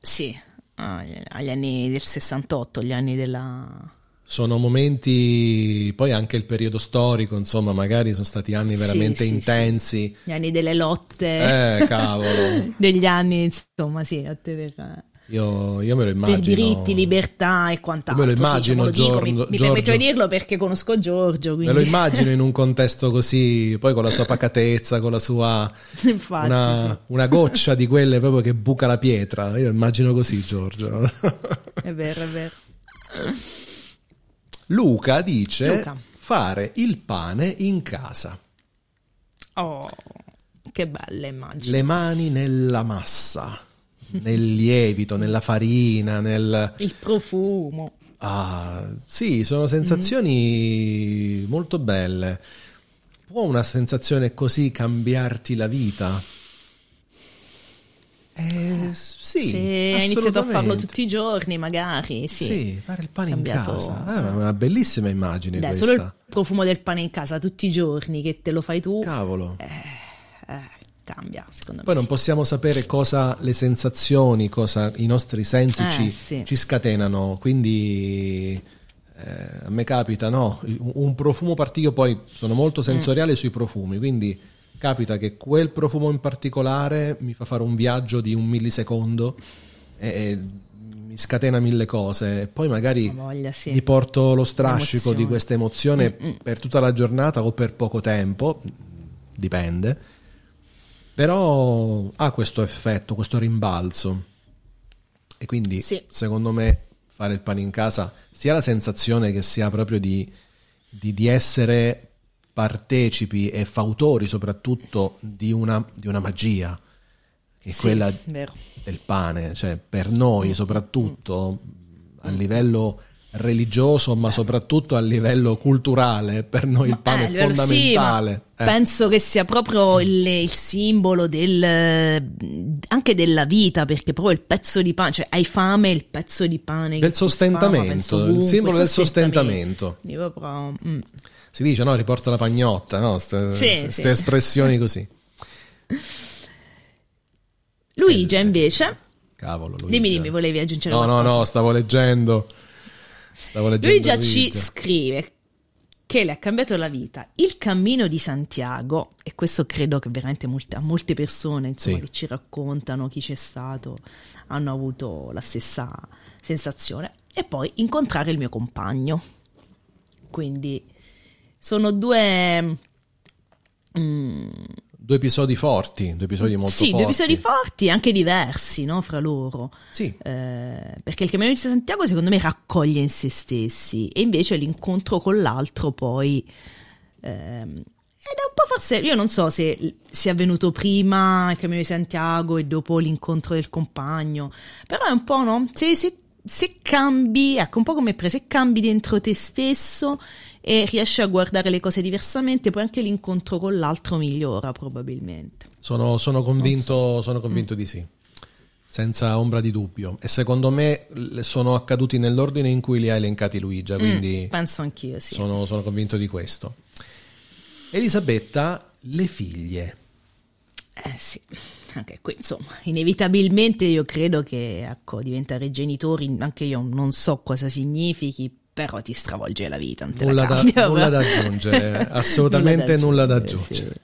sì, agli anni del 68, gli anni della sono momenti, poi anche il periodo storico, insomma, magari sono stati anni Sì, veramente sì, intensi. gli anni delle lotte. Eh, cavolo. degli anni, insomma, sì, a te per, Io, io me lo per immagino. diritti, libertà e quant'altro. Me lo sì, immagino, me lo dico, mi, Giorgio- mi permetto di dirlo perché conosco Giorgio, Me quindi lo immagino in un contesto così, poi con la sua pacatezza, con la sua infatti, una, sì, una goccia di quelle proprio che buca la pietra. Io immagino così, Giorgio. è vero, è vero. Luca dice Luca. fare il pane in casa, Oh, che bella immagine. le mani nella massa, nel lievito, nella farina, nel... Il profumo. Ah, sì, sono sensazioni molto belle. Può una sensazione così cambiarti la vita? Eh, sì, Se hai iniziato a farlo tutti i giorni, magari, sì. Sì, fare il pane Cambiato- in casa. Ah, è una bellissima immagine Dai, questa. solo il profumo del pane in casa tutti i giorni che te lo fai tu, Cavolo. eh, cambia, secondo Poi me. non sì. possiamo sapere cosa le sensazioni, cosa i nostri sensi Eh, ci, sì. ci scatenano. Quindi eh, a me capita, no? Un profumo particolare, poi sono molto sensoriale sui profumi, quindi capita che quel profumo in particolare mi fa fare un viaggio di un millisecondo e, mi scatena mille cose. E poi magari voglia, sì. mi porto lo strascico Emozione. di questa emozione Mm-mm. per tutta la giornata o per poco tempo, dipende. Però ha questo effetto, questo rimbalzo. E quindi, Sì. secondo me, fare il pane in casa sia la sensazione che sia proprio di, di- di essere partecipi e fautori soprattutto di una, di una magia, che è Sì, quella vero. del pane, cioè per noi soprattutto a livello religioso, ma soprattutto a livello culturale, per noi il pane Eh, è livello- sì, fondamentale. ma Eh. Penso che sia proprio il, il simbolo del, anche della vita, perché proprio il pezzo di pane, cioè hai fame, il pezzo di pane Del sfama, sostentamento, penso il simbolo del sostentamento. sostentamento. Quindi proprio, mm. Si dice, no, riporta la pagnotta, no? Queste Sì, sì. espressioni così. Luigia invece, Cavolo, Luigia. dimmi, dimmi, volevi aggiungere No, no, qualcosa? no, stavo leggendo. Stavo leggendo Luigia ci Luigia. scrive che le ha cambiato la vita il cammino di Santiago e questo credo che veramente molte, a molte persone insomma, Sì. che ci raccontano chi c'è stato hanno avuto la stessa sensazione e poi incontrare il mio compagno quindi sono due mm, Due episodi forti, due episodi molto sì, forti. due episodi forti anche diversi no, fra loro Sì, eh, perché il cammino di Santiago secondo me raccoglie in se stessi e invece l'incontro con l'altro poi ehm, ed è un po' forse io non so se sia avvenuto prima il cammino di Santiago e dopo l'incontro del compagno però è un po' no se, se- se cambi ecco un po' come pre se cambi dentro te stesso e riesci a guardare le cose diversamente poi anche l'incontro con l'altro migliora probabilmente sono, sono convinto, sono convinto Mm. di sì. Senza ombra di dubbio. E secondo me sono accaduti nell'ordine in cui li ha elencati Luigia, quindi Mm, penso anch'io sì sono, sono convinto di questo. Elisabetta, le figlie. Eh sì, anche qui insomma, inevitabilmente io credo che ecco, diventare genitori, anche io non so cosa significhi, però ti stravolge la vita. te la Nulla da, cambia, nulla da aggiungere, assolutamente nulla da sì. aggiungere.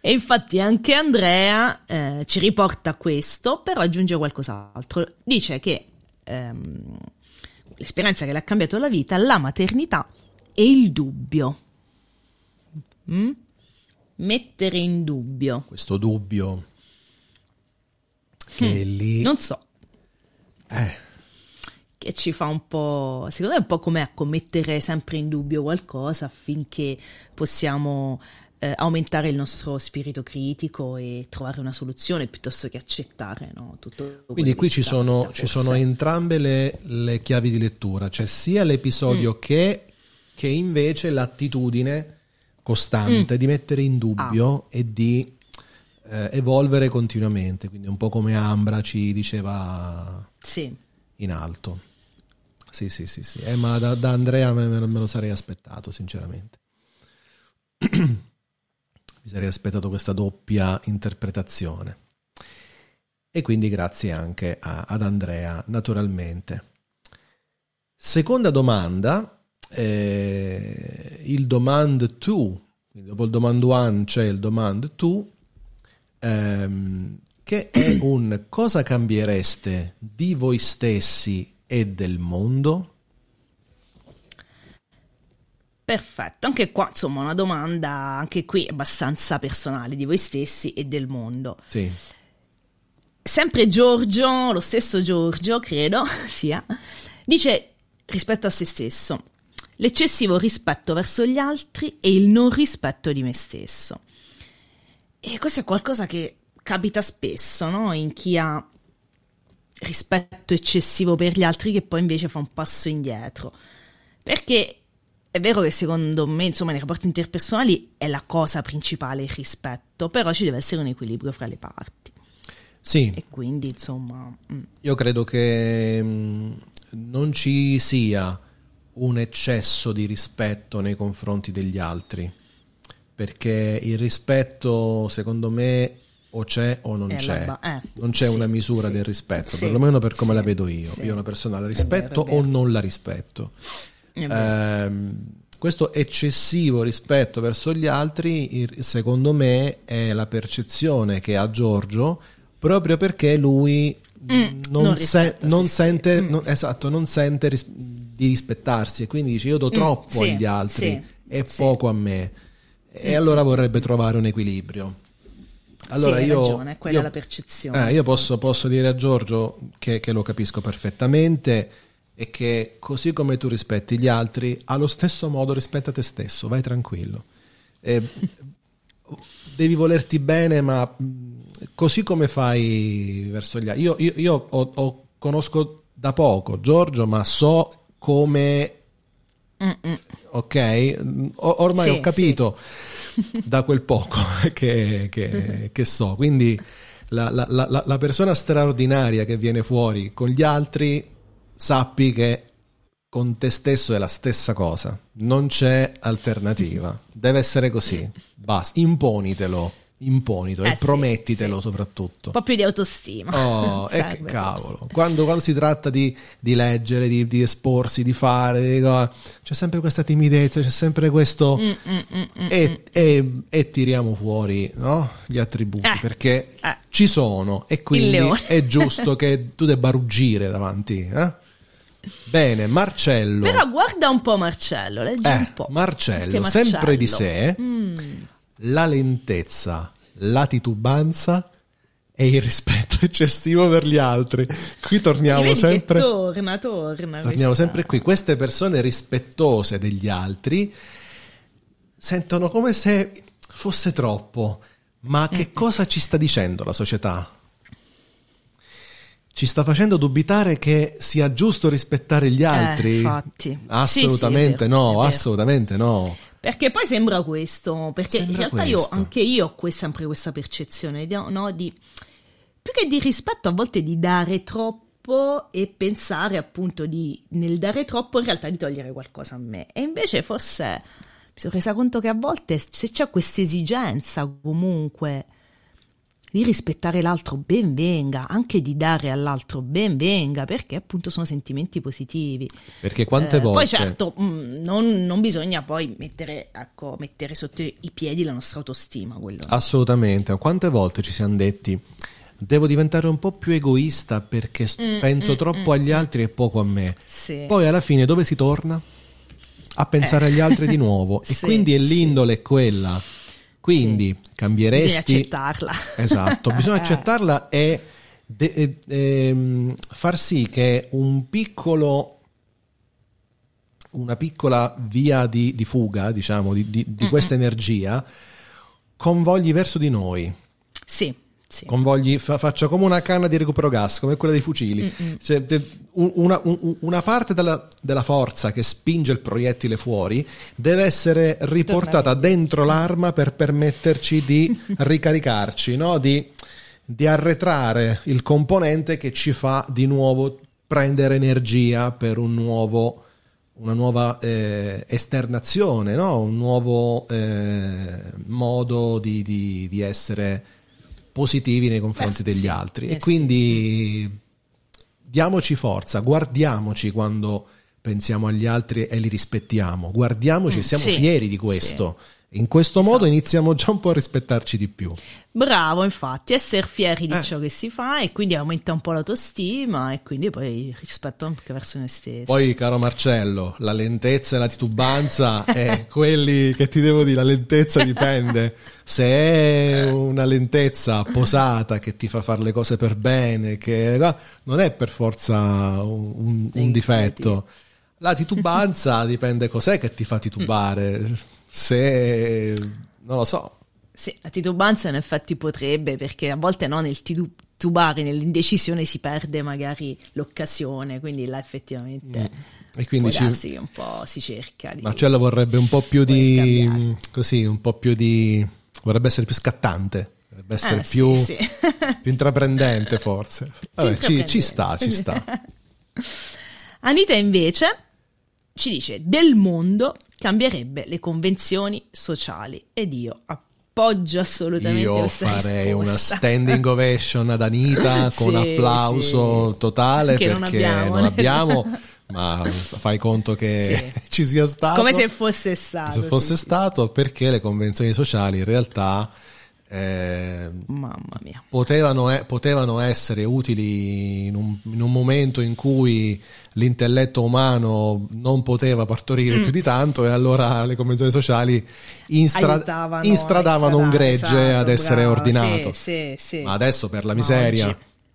E infatti anche Andrea eh, ci riporta questo, però aggiunge qualcos'altro. Dice che ehm, l'esperienza che le ha cambiato la vita, la maternità e il dubbio. Mm? Mettere in dubbio. Questo dubbio che è lì... Non so, eh, che ci fa un po', secondo me è un po' come ecco, mettere sempre in dubbio qualcosa affinché possiamo eh, aumentare il nostro spirito critico e trovare una soluzione piuttosto che accettare no, tutto Quindi qui ci sono, ci sono, entrambe le, le, chiavi di lettura, cioè sia l'episodio mm. che, che, invece l'attitudine costante mm. di mettere in dubbio ah. e di eh, evolvere continuamente, quindi un po' come Ambra ci diceva sì. In alto. Sì, sì, sì, sì. Eh, ma da, da Andrea me, me, lo sarei aspettato, sinceramente. Mi sarei aspettato questa doppia interpretazione. E quindi grazie anche a, ad Andrea, naturalmente. Seconda domanda, eh, il demand to, quindi dopo il demand one c'è il demand to, ehm, che è un cosa cambiereste di voi stessi e del mondo? Perfetto, anche qua insomma una domanda anche qui abbastanza personale di voi stessi e del mondo. Sì. Sempre Giorgio, lo stesso Giorgio credo sia, dice rispetto a se stesso, l'eccessivo rispetto verso gli altri e il non rispetto di me stesso. E questo è qualcosa che capita spesso no? in chi ha rispetto eccessivo per gli altri che poi invece fa un passo indietro. Perché è vero che secondo me, insomma, nei rapporti interpersonali è la cosa principale il rispetto, però ci deve essere un equilibrio fra le parti. Sì. E quindi, insomma... Mm. Io credo che mm, non ci sia un eccesso di rispetto nei confronti degli altri, perché il rispetto, secondo me, o c'è o non è c'è. Ba- eh, non c'è sì, una misura sì, del rispetto, sì, perlomeno per come la vedo io. Io una persona la rispetto vero, o non la rispetto. Eh, questo eccessivo rispetto verso gli altri, secondo me, è la percezione che ha Giorgio proprio perché lui mm, non, non, se, non sente, mm. non, esatto, non sente ris- di rispettarsi e quindi dice io do mm, troppo agli altri e poco a me. E allora vorrebbe trovare un equilibrio. Allora sì, io, ragione, quella io, è la percezione. Eh, io posso, posso, dire a Giorgio che, che, lo capisco perfettamente e che così come tu rispetti gli altri, allo stesso modo rispetta te stesso, vai tranquillo. E, devi volerti bene, ma così come fai verso gli altri. Io, io, io ho, ho, conosco da poco Giorgio, ma so come... Mm-mm. Ok? ormai sì, ho capito. Sì da quel poco che, che, che so. Quindi la, la, la, la, persona straordinaria che viene fuori con gli altri, sappi che con te stesso è la stessa cosa, non c'è alternativa, deve essere così, basta, imponitelo imponito eh e sì, promettitelo sì. soprattutto. Un po' più di autostima. Oh, e che cavolo. Quando, quando, si tratta di, di leggere, di, di, esporsi, di fare, di, c'è sempre questa timidezza, c'è sempre questo... Mm, mm, mm, mm e, mm. e, e, tiriamo fuori no? gli attributi eh, perché eh. ci sono e quindi è giusto che tu debba ruggire davanti. Eh? Bene, Marcello. Però guarda un po' Marcello, leggi un eh, po'. Marcello, Marcello, sempre di sé. La lentezza, la titubanza e il rispetto eccessivo per gli altri. Qui torniamo sempre. Torna, torna. Torniamo questa... sempre qui. Queste persone rispettose degli altri sentono come se fosse troppo. Ma che mm. cosa ci sta dicendo la società? Ci sta facendo dubitare che sia giusto rispettare gli eh, altri? Eh, infatti. Assolutamente sì, sì, vero, no, assolutamente no. Perché poi sembra questo, perché sembra in realtà io, anche io ho sempre questa percezione, no? di, più che di rispetto a volte di dare troppo e pensare appunto di nel dare troppo in realtà di togliere qualcosa a me. E invece forse mi sono resa conto che a volte se c'è questa esigenza comunque di rispettare l'altro ben venga, anche di dare all'altro ben venga, perché appunto sono sentimenti positivi. Perché quante eh, volte... Poi certo, mh, mm, non, non, bisogna poi mettere, ecco, mettere, sotto i piedi la nostra autostima. Quello. Assolutamente, quante volte ci siamo detti devo diventare un po' più egoista perché mm, penso mm, troppo mm, agli mm. altri e poco a me. Sì. Poi alla fine dove si torna? A pensare eh. agli altri di nuovo. e sì, quindi è l'indole sì. quella quindi sì. cambieresti... Bisogna accettarla. Esatto, bisogna accettarla e de- e, e, far sì che un piccolo una piccola via di, di fuga, diciamo, di, di, di questa energia, convogli verso di noi. Sì, sì. Convogli, fa- faccia come una canna di recupero gas, come quella dei fucili. Cioè, una, un- una parte della, della forza che spinge il proiettile fuori deve essere riportata Tornare. dentro l'arma per permetterci di ricaricarci, no? di, di arretrare il componente che ci fa di nuovo prendere energia per un nuovo una nuova eh, esternazione, no? un nuovo eh, modo di, di- di essere positivi nei confronti Eh, degli sì. altri. Eh, e sì. quindi diamoci forza, guardiamoci quando pensiamo agli altri e li rispettiamo, guardiamoci, Mm, siamo sì, fieri di questo. In questo modo Esatto. iniziamo già un po' a rispettarci di più. Bravo, infatti, essere fieri di Eh. ciò che si fa e quindi aumenta un po' l'autostima e quindi poi rispetto anche verso noi stessi. Poi, caro Marcello, la lentezza e la titubanza è quelli che ti devo dire, la lentezza dipende. Se è una lentezza posata che ti fa fare le cose per bene, che non è per forza un, un- un difetto. La titubanza dipende cos'è che ti fa titubare. Se non lo so, Sì, la titubanza in effetti potrebbe, perché a volte no, nel titubare, nell'indecisione si perde magari l'occasione, quindi là effettivamente e quindi ci, un po' si cerca di... Marcello vorrebbe un po' più di cambiare. così, un po' più di vorrebbe essere più scattante, vorrebbe essere Eh, sì, più, sì. più intraprendente forse. Vabbè, ci, ci sta, ci sta. Anita invece ci dice del mondo cambierebbe le convenzioni sociali ed io appoggio assolutamente Io questa farei una risposta. standing ovation ad Anita con Sì, applauso sì. totale Che non perché abbiamo. non abbiamo, ma fai conto che Sì. ci sia stato. Come se fosse stato. se fosse stato perché le convenzioni sociali in realtà eh, Mamma mia. potevano, e- potevano essere utili in un, in un momento in cui l'intelletto umano non poteva partorire Mm. più di tanto e allora le convenzioni sociali instra- Aiutavano instradavano un istradare, gregge esatto, ad essere bravo. ordinato. Sì, sì, sì. Ma adesso per la miseria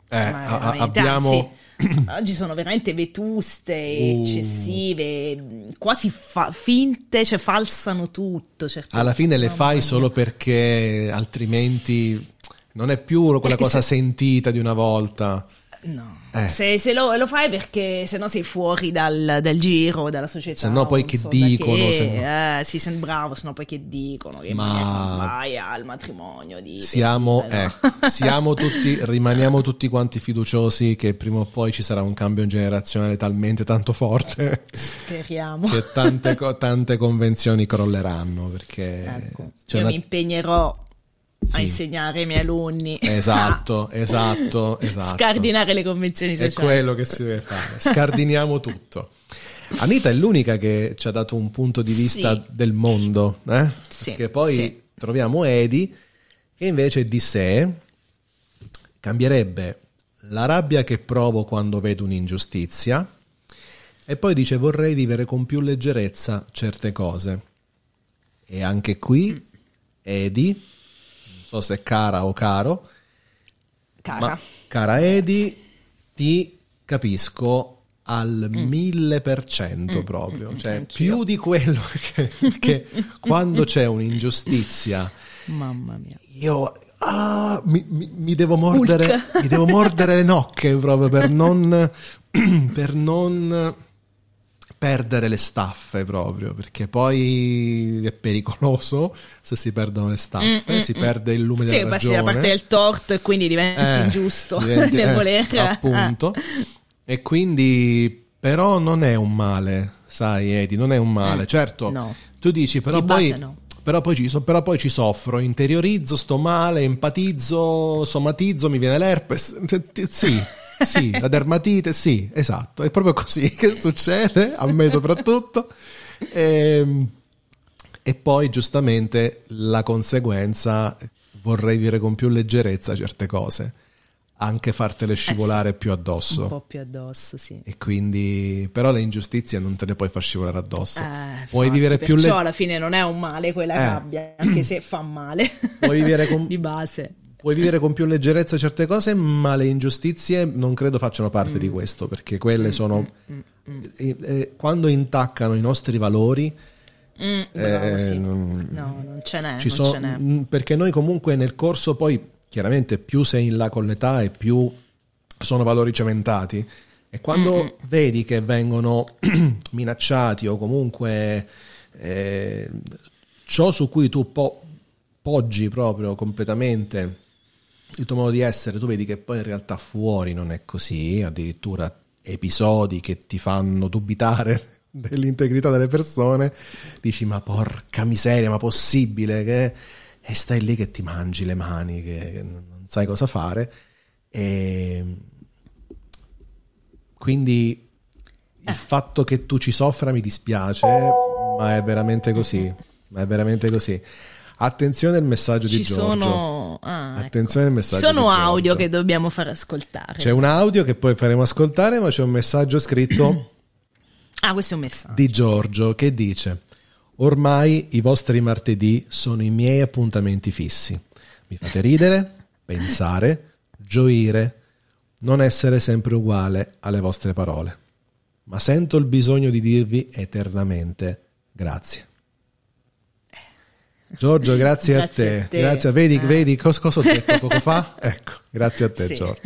eh, a- abbiamo... anzi, oggi sono veramente vetuste, Uh. eccessive, quasi fa- finte, cioè falsano tutto. certe- alla fine le fai solo perché altrimenti non è più quella Perché cosa se- sentita di una volta. No, Eh. se, se lo, lo fai perché sennò sei fuori dal, dal giro, dalla società. Se no poi che so dicono, che, se no- eh, sì, sei bravo, se no poi che dicono, che Ma- vai al matrimonio di... Siamo, per- eh, siamo tutti, rimaniamo tutti quanti fiduciosi che prima o poi ci sarà un cambio generazionale talmente tanto forte Speriamo. che tante, tante convenzioni crolleranno perché Ecco, io una- mi impegnerò Sì. a insegnare ai miei alunni Esatto, esatto, esatto. scardinare le convenzioni È sociali. quello che si deve fare, scardiniamo tutto. Anita è l'unica che ci ha dato un punto di vista Sì. del mondo, eh? Sì, Perché poi sì. troviamo Edi che invece di sé cambierebbe la rabbia che provo quando vedo un'ingiustizia e poi dice vorrei vivere con più leggerezza certe cose. E anche qui Edi, non so se è cara o caro, Cara. ma cara Edi, ti capisco al mille per cento proprio, cioè Mm. anch'io. più di quello che, che quando c'è un'ingiustizia Mamma mia. io ah, mi, mi- mi devo mordere, mi devo mordere le nocche proprio per non, per non perdere le staffe proprio, perché poi è pericoloso se si perdono le staffe, Mm, mm, si mm. perde il lume Sì, della passi la ragione. parte del torto e quindi diventi Eh, ingiusto diventi- nel eh, voler. appunto. E quindi, però, non è un male, sai, Edi, non è un male. Mm, certo, no. tu dici, però Di poi, no. però, poi ci, però poi ci soffro, interiorizzo, sto male, empatizzo, somatizzo, mi viene l'herpes. Sì, sì, la dermatite, sì, esatto. È proprio così che succede, a me soprattutto. Ehm, e poi giustamente la conseguenza vorrei vivere con più leggerezza certe cose, anche fartele scivolare più Eh Un addosso. po' più addosso, sì. E quindi, però le ingiustizie non te le puoi far scivolare addosso. Eh, puoi vivere più perciò le- alla fine non è un male quella Eh. rabbia, anche se fa male. Puoi vivere con- di base. Puoi vivere con più leggerezza certe cose, ma le ingiustizie non credo facciano parte Mm. di questo, perché quelle sono... eh, eh, quando intaccano i nostri valori, Mm, bravo, Eh, sì. non- No, non ce n'è, non so- ce n'è. perché noi comunque nel corso poi chiaramente più sei in là con l'età e più sono valori cementati e quando vedi che vengono minacciati o comunque eh, ciò su cui tu po- poggi proprio completamente il tuo modo di essere, tu vedi che poi in realtà fuori non è così, addirittura episodi che ti fanno dubitare dell'integrità delle persone, dici ma porca miseria, ma possibile che... E stai lì che ti mangi le mani, che non sai cosa fare. E quindi Eh. il fatto che tu ci soffra mi dispiace, ma è veramente così. Ma è veramente così. Attenzione al messaggio di Ci Giorgio. sono, ah, ecco. Attenzione al Ci messaggio sono di audio che dobbiamo far ascoltare. C'è un audio che poi faremo ascoltare, ma c'è un messaggio scritto Ah, questo è un messaggio. di Giorgio che dice: Ormai i vostri martedì sono i miei appuntamenti fissi. Mi fate ridere, pensare, gioire, non essere sempre uguale alle vostre parole. Ma sento il bisogno di dirvi eternamente grazie. Giorgio, grazie, Grazie a, te. a te. Grazie, vedi, Eh. vedi cos- cosa ho detto poco fa? Ecco, grazie a te, Sì. Giorgio.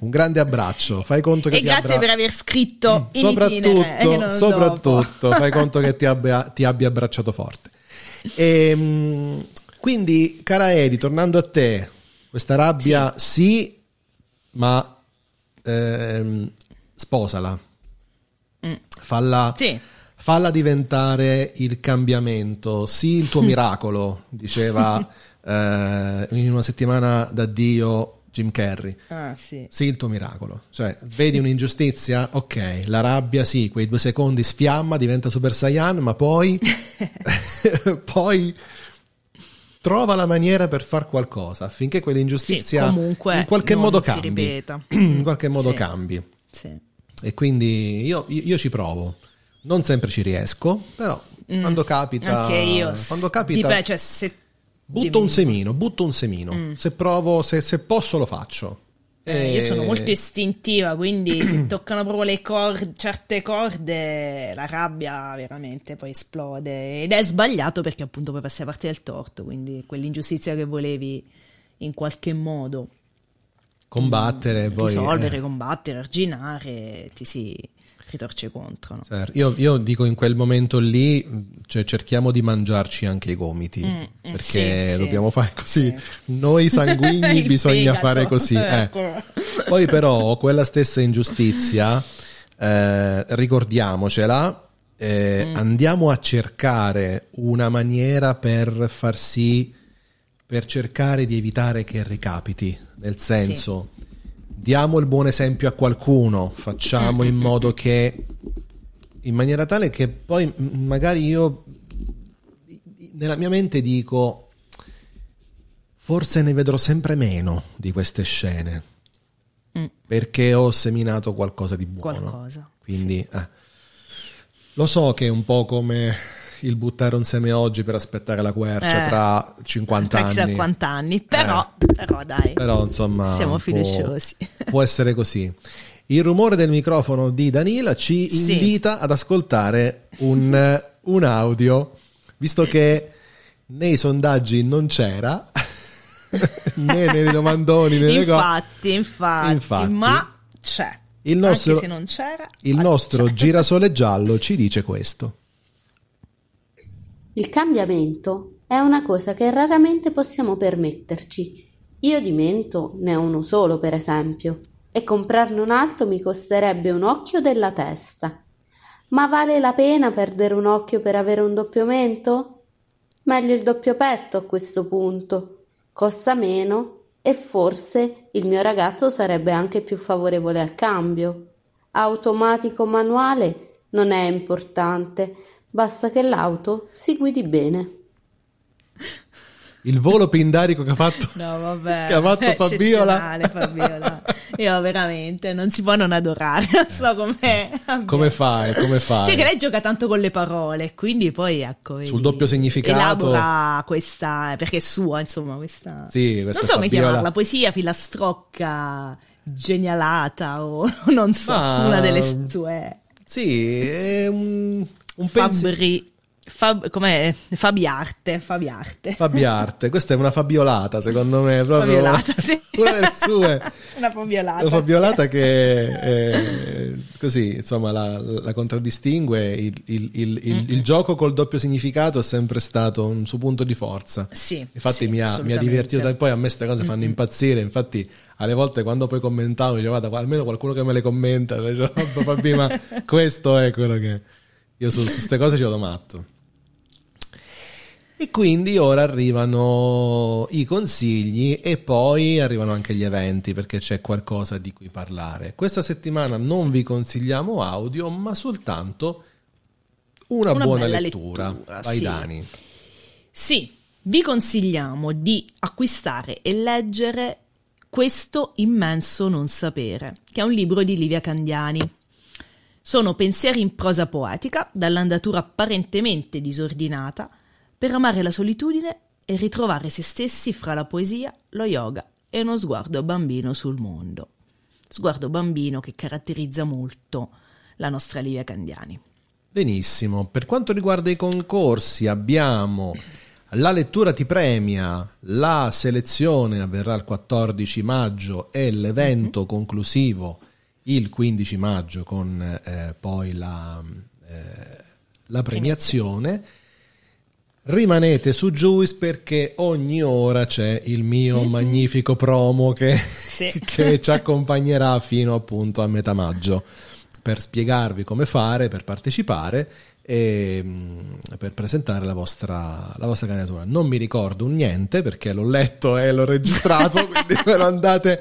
Un grande abbraccio. Fai conto che E ti grazie abbra- per aver scritto in itinere, soprattutto, e non soprattutto fai conto che ti abbia, ti abbia abbracciato forte. Ehm, quindi, cara Edi, tornando a te, questa rabbia sì, ma ehm, sposala. Falla, Mm. Sì. Falla diventare il cambiamento, sì il tuo miracolo, diceva eh, in una settimana d'addio Jim Carrey. Ah, sì. Sì, il tuo miracolo. Cioè, vedi un'ingiustizia? Ok, la rabbia sì, quei due secondi sfiamma, diventa Super Saiyan, ma poi... poi trova la maniera per far qualcosa affinché quell'ingiustizia Sì, comunque in qualche modo cambi. in qualche modo Sì. cambi. Sì. E quindi io, io ci provo. Non sempre ci riesco, però quando capita... Mm. Anche io. Quando capita... Dipende, cioè, se Butto un semino, butto un semino. Se provo, se, se posso lo faccio. Eh, io sono E- molto istintiva, quindi se toccano proprio le corde, certe corde, la rabbia veramente poi esplode. Ed è sbagliato perché appunto poi passi a parte del torto, quindi quell'ingiustizia che volevi in qualche modo combattere, poi... risolvere, eh, combattere, arginare, ti si ritorce contro. no? certo. io, io dico in quel momento lì, cioè, cerchiamo di mangiarci anche i gomiti, Mm, mm, perché sì, sì. dobbiamo fare così. Sì. Noi sanguigni bisogna fegato. fare così. eh. Ecco. Poi però quella stessa ingiustizia, eh, ricordiamocela, eh, Mm. andiamo a cercare una maniera per far sì, per cercare di evitare che ricapiti, nel senso, diamo il buon esempio a qualcuno, facciamo in modo che, in maniera tale che poi magari io nella mia mente dico, forse ne vedrò sempre meno di queste scene Mm. perché ho seminato qualcosa di buono. Qualcosa. Quindi eh. lo so che è un po' come il buttare un seme oggi per aspettare la quercia Eh. tra 50 Tra chissà anni. quanti anni, però, però dai, Però insomma siamo fiduciosi. Può essere così. Il rumore del microfono di Danila ci Sì. invita ad ascoltare un, un audio, visto che nei sondaggi non c'era, né nei domandoni né nelle cose. infatti, infatti, Infatti. ma c'è. Il nostro- Anche se non c'era, Il nostro girasole giallo ci dice questo. Il cambiamento è una cosa che raramente possiamo permetterci. Io di mento ne ho uno solo, per esempio, e comprarne un altro mi costerebbe un occhio della testa. Ma vale la pena perdere un occhio per avere un doppio mento? Meglio il doppio petto a questo punto. Costa meno e forse il mio ragazzo sarebbe anche più favorevole al cambio. Automatico manuale non è importante, basta che l'auto si guidi bene. Il volo pindarico che ha fatto, No, vabbè. che ha fatto è Fabiola. Fabiola. Io veramente non si può non adorare, non so come. Come fai? Come fai? Sì, che lei gioca tanto con le parole, quindi poi ecco. Sul doppio significato. Elabora questa, perché è sua, insomma, questa. Sì, questa non so come Fabiola. chiamarla, poesia, filastrocca, genialata o non so, Ma- una delle sue. Sì, è un, un pensiero. Fabri. Fab, com'è? Fabiarte, Fabiarte. Fabiarte, questa è una fabiolata secondo me, proprio Fabiolata, sì. una delle sue. Una fabiolata. Una fabiolata che eh, così, insomma, la, la contraddistingue. Il, il, il, il, il gioco col doppio significato è sempre stato un suo punto di forza. Sì, Infatti sì, mi, ha, mi ha divertito e poi a me queste cose fanno impazzire. Infatti, alle volte quando poi commentavo, dicevo, guarda, almeno qualcuno che me le commenta. Dicevo, ma questo è quello che io su queste cose ci vado matto. E quindi ora arrivano i consigli e poi arrivano anche gli eventi perché c'è qualcosa di cui parlare. Questa settimana non vi consigliamo audio, ma soltanto una, Una buona lettura. lettura, Vai sì. Dani. Sì, vi consigliamo di acquistare e leggere Questo immenso non sapere, che è un libro di Livia Candiani. Sono pensieri in prosa poetica, dall'andatura apparentemente disordinata, per amare la solitudine e ritrovare se stessi fra la poesia, lo yoga e uno sguardo bambino sul mondo. Sguardo bambino che caratterizza molto la nostra Livia Candiani. Benissimo. Per quanto riguarda i concorsi, abbiamo la lettura ti premia, la selezione avverrà il 14 maggio e l'evento conclusivo il 15 maggio con eh, poi la, eh, la premiazione. Rimanete su Juice perché ogni ora c'è il mio magnifico promo che, Sì. che ci accompagnerà fino appunto a metà maggio per spiegarvi come fare per partecipare e mh, per presentare la vostra, la vostra candidatura. Non mi ricordo niente perché l'ho letto e l'ho registrato, quindi ve lo andate.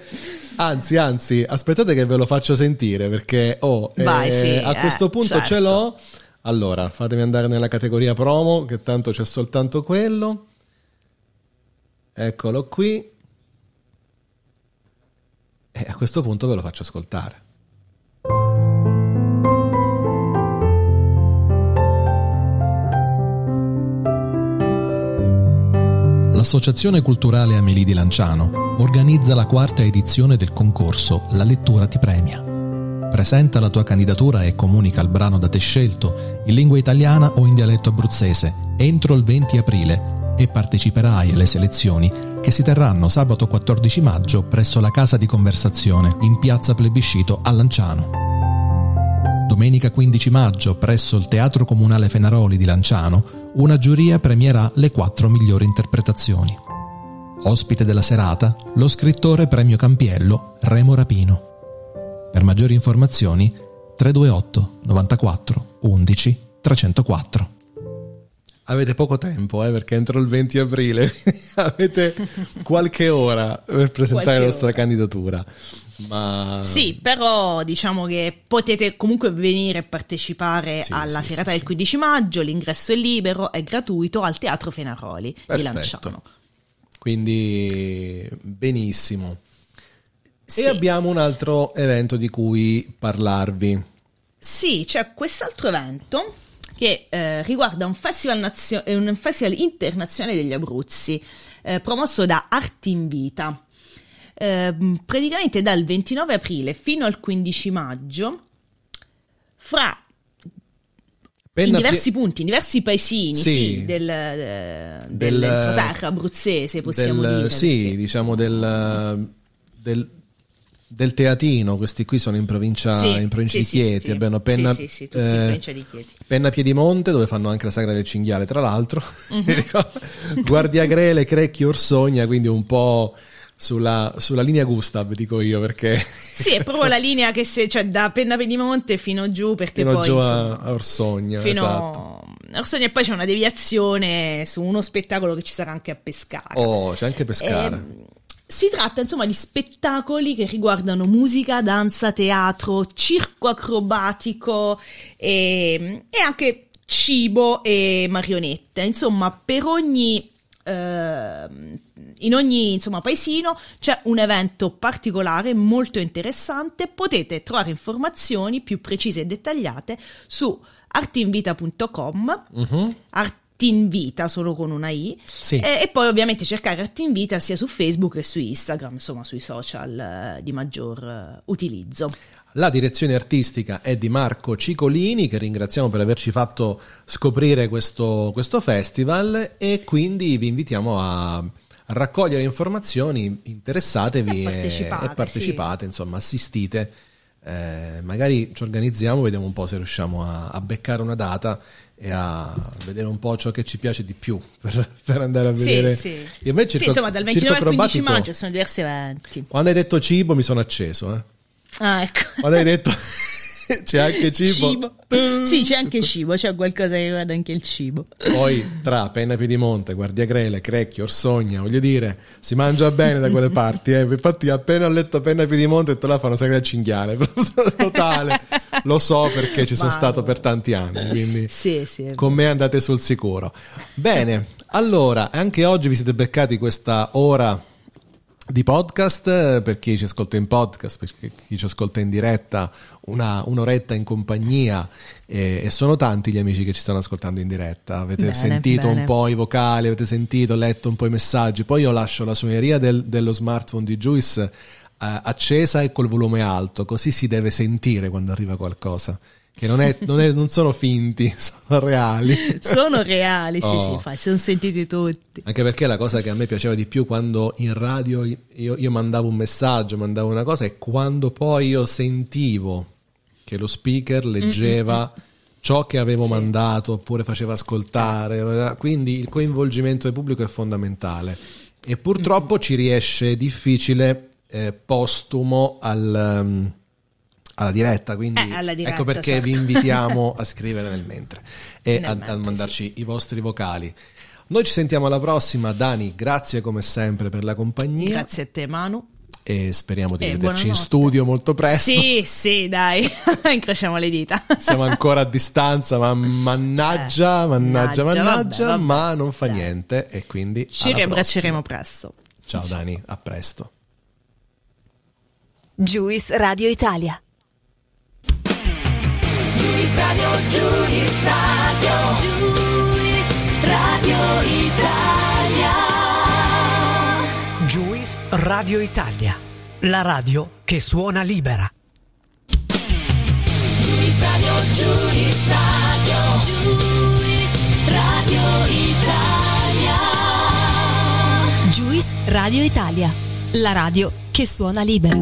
Anzi, anzi, aspettate che ve lo faccio sentire perché oh, Vai, eh, sì, a eh, questo punto ce certo. l'ho. Allora, fatemi andare nella categoria promo, che tanto c'è soltanto quello. Eccolo qui. E a questo punto ve lo faccio ascoltare. L'Associazione Culturale Amelie di Lanciano organizza la quarta edizione del concorso La lettura ti premia. Presenta la tua candidatura e comunica il brano da te scelto in lingua italiana o in dialetto abruzzese entro il 20 aprile e parteciperai alle selezioni che si terranno sabato 14 maggio presso la Casa di Conversazione in piazza Plebiscito a Lanciano. Domenica 15 maggio, presso il Teatro Comunale Fenaroli di Lanciano, una giuria premierà le quattro migliori interpretazioni. Ospite della serata, lo scrittore Premio Campiello Remo Rapino. Per maggiori informazioni 328 94 11 304. Avete poco tempo, eh, perché entro il 20 aprile avete qualche ora per presentare Qualche la vostra ora. candidatura. Ma Sì, però diciamo che potete comunque venire a partecipare Sì, alla sì, serata sì, del sì. 15 maggio, l'ingresso è libero, è gratuito al Teatro Fenaroli di Perfetto. Lanciano. Quindi benissimo. E abbiamo un altro evento di cui parlarvi. sì, c'è quest'altro evento che eh, riguarda un festival, nazio- un festival internazionale degli Abruzzi, eh, promosso da Art in Vita. Eh, praticamente dal 29 aprile fino al 15 maggio, fra Penna in diversi pie- punti, in diversi paesini Sì. sì, del, eh, Del- dell'entroterra abruzzese, possiamo del- dire. Sì, perché- diciamo del, del, del Teatino, questi qui sono in provincia, Sì, in provincia di Chieti. sì, sì. Abbiamo Penna, Sì, sì, eh, provincia di Chieti. Penna Piedimonte, dove fanno anche la sagra del cinghiale, tra l'altro. Mhm. Ricordo. Guardiagrele, Crecchi, Orsogna, quindi un po' sulla, sulla linea Gustav, dico io, perché Sì, è proprio la linea che se, cioè da Penna Pedimonte fino giù, perché fino poi giù a, insomma, a Orsogna. fino esatto. a Orsogna e poi c'è una deviazione su uno spettacolo che ci sarà anche a Pescara. Oh, c'è anche Pescara. Ehm, si tratta insomma di spettacoli che riguardano musica, danza, teatro, circo acrobatico e, e anche cibo e marionette. Insomma, per ogni ehm, in ogni insomma, paesino c'è un evento particolare molto interessante. Potete trovare informazioni più precise e dettagliate su artinvita.com Mhm. art- ti invita solo con una I Sì. e, e poi ovviamente cercare ti invita sia su Facebook che su Instagram, insomma sui social eh, di maggior eh, utilizzo. La direzione artistica è di Marco Cicolini, che ringraziamo per averci fatto scoprire questo, questo festival e quindi vi invitiamo a, raccogliere informazioni, interessatevi E partecipate, e partecipate, insomma, assistite. Eh, magari ci organizziamo, vediamo un po' se riusciamo a, a beccare una data e a vedere un po' ciò che ci piace di più per, per andare a Sì, vedere. sì. Sì, circo- insomma dal circo 29 al 15 acrobatico- maggio sono diversi eventi. Quando hai detto cibo mi sono acceso, eh. Ah, ecco. Quando hai detto c'è anche cibo. Cibo. Sì, c'è anche cibo, c'è qualcosa che riguarda anche il cibo. Poi tra Penna Piedimonte, Guardia Grele, Crecchio, Orsogna, voglio dire, si mangia bene da quelle parti. Eh. Infatti, appena ho letto Penna Piedimonte, detto là fanno sempre a cinghiale. Totale, lo so perché ci sono stato per tanti anni. Quindi Sì, sì. con me andate sul sicuro. Bene, allora, anche oggi vi siete beccati questa ora di podcast per chi ci ascolta in podcast, per chi ci ascolta in diretta, una, un'oretta in compagnia e, e sono tanti gli amici che ci stanno ascoltando in diretta. Avete Bene, sentito bene. un po' i vocali, avete sentito, letto un po' i messaggi. Poi io lascio la suoneria del- dello smartphone di Juice eh, accesa e col volume alto, così si deve sentire quando arriva qualcosa. Che non, è- non è- non sono finti, sono reali. Sono reali, sì, Oh. sì, infatti, si sono sentiti tutti. Anche perché la cosa che a me piaceva di più quando in radio io, io mandavo un messaggio, mandavo una cosa, è quando poi io sentivo che lo speaker leggeva ciò che avevo mandato oppure faceva ascoltare. Quindi il coinvolgimento del pubblico è fondamentale. E purtroppo ci riesce difficile eh, postumo al, um, alla diretta. Quindi Eh, alla diretta, ecco perché certo. vi invitiamo a scrivere nel mentre e Nel a, a mentre, mandarci i vostri vocali. Noi ci sentiamo alla prossima, Dani. Grazie come sempre per la compagnia Grazie a te, Manu. e speriamo di E vederci in studio molto presto. Sì, sì, dai, incrociamo le dita. Siamo ancora a distanza, ma mannaggia, Eh, mannaggia, mannaggia, mannaggia, vabbè, vabbè. ma non fa Dai. niente. E quindi Ci riabbracceremo prossima. presto. Ciao Dani, a presto. Juice Radio Italia. Juice Radio, Juice Radio, Juice Radio Italia. Juice Radio Italia, la radio che suona libera. Juice Radio, Juice Radio, Juice Radio Italia. Juice Radio Italia, la radio che suona libera.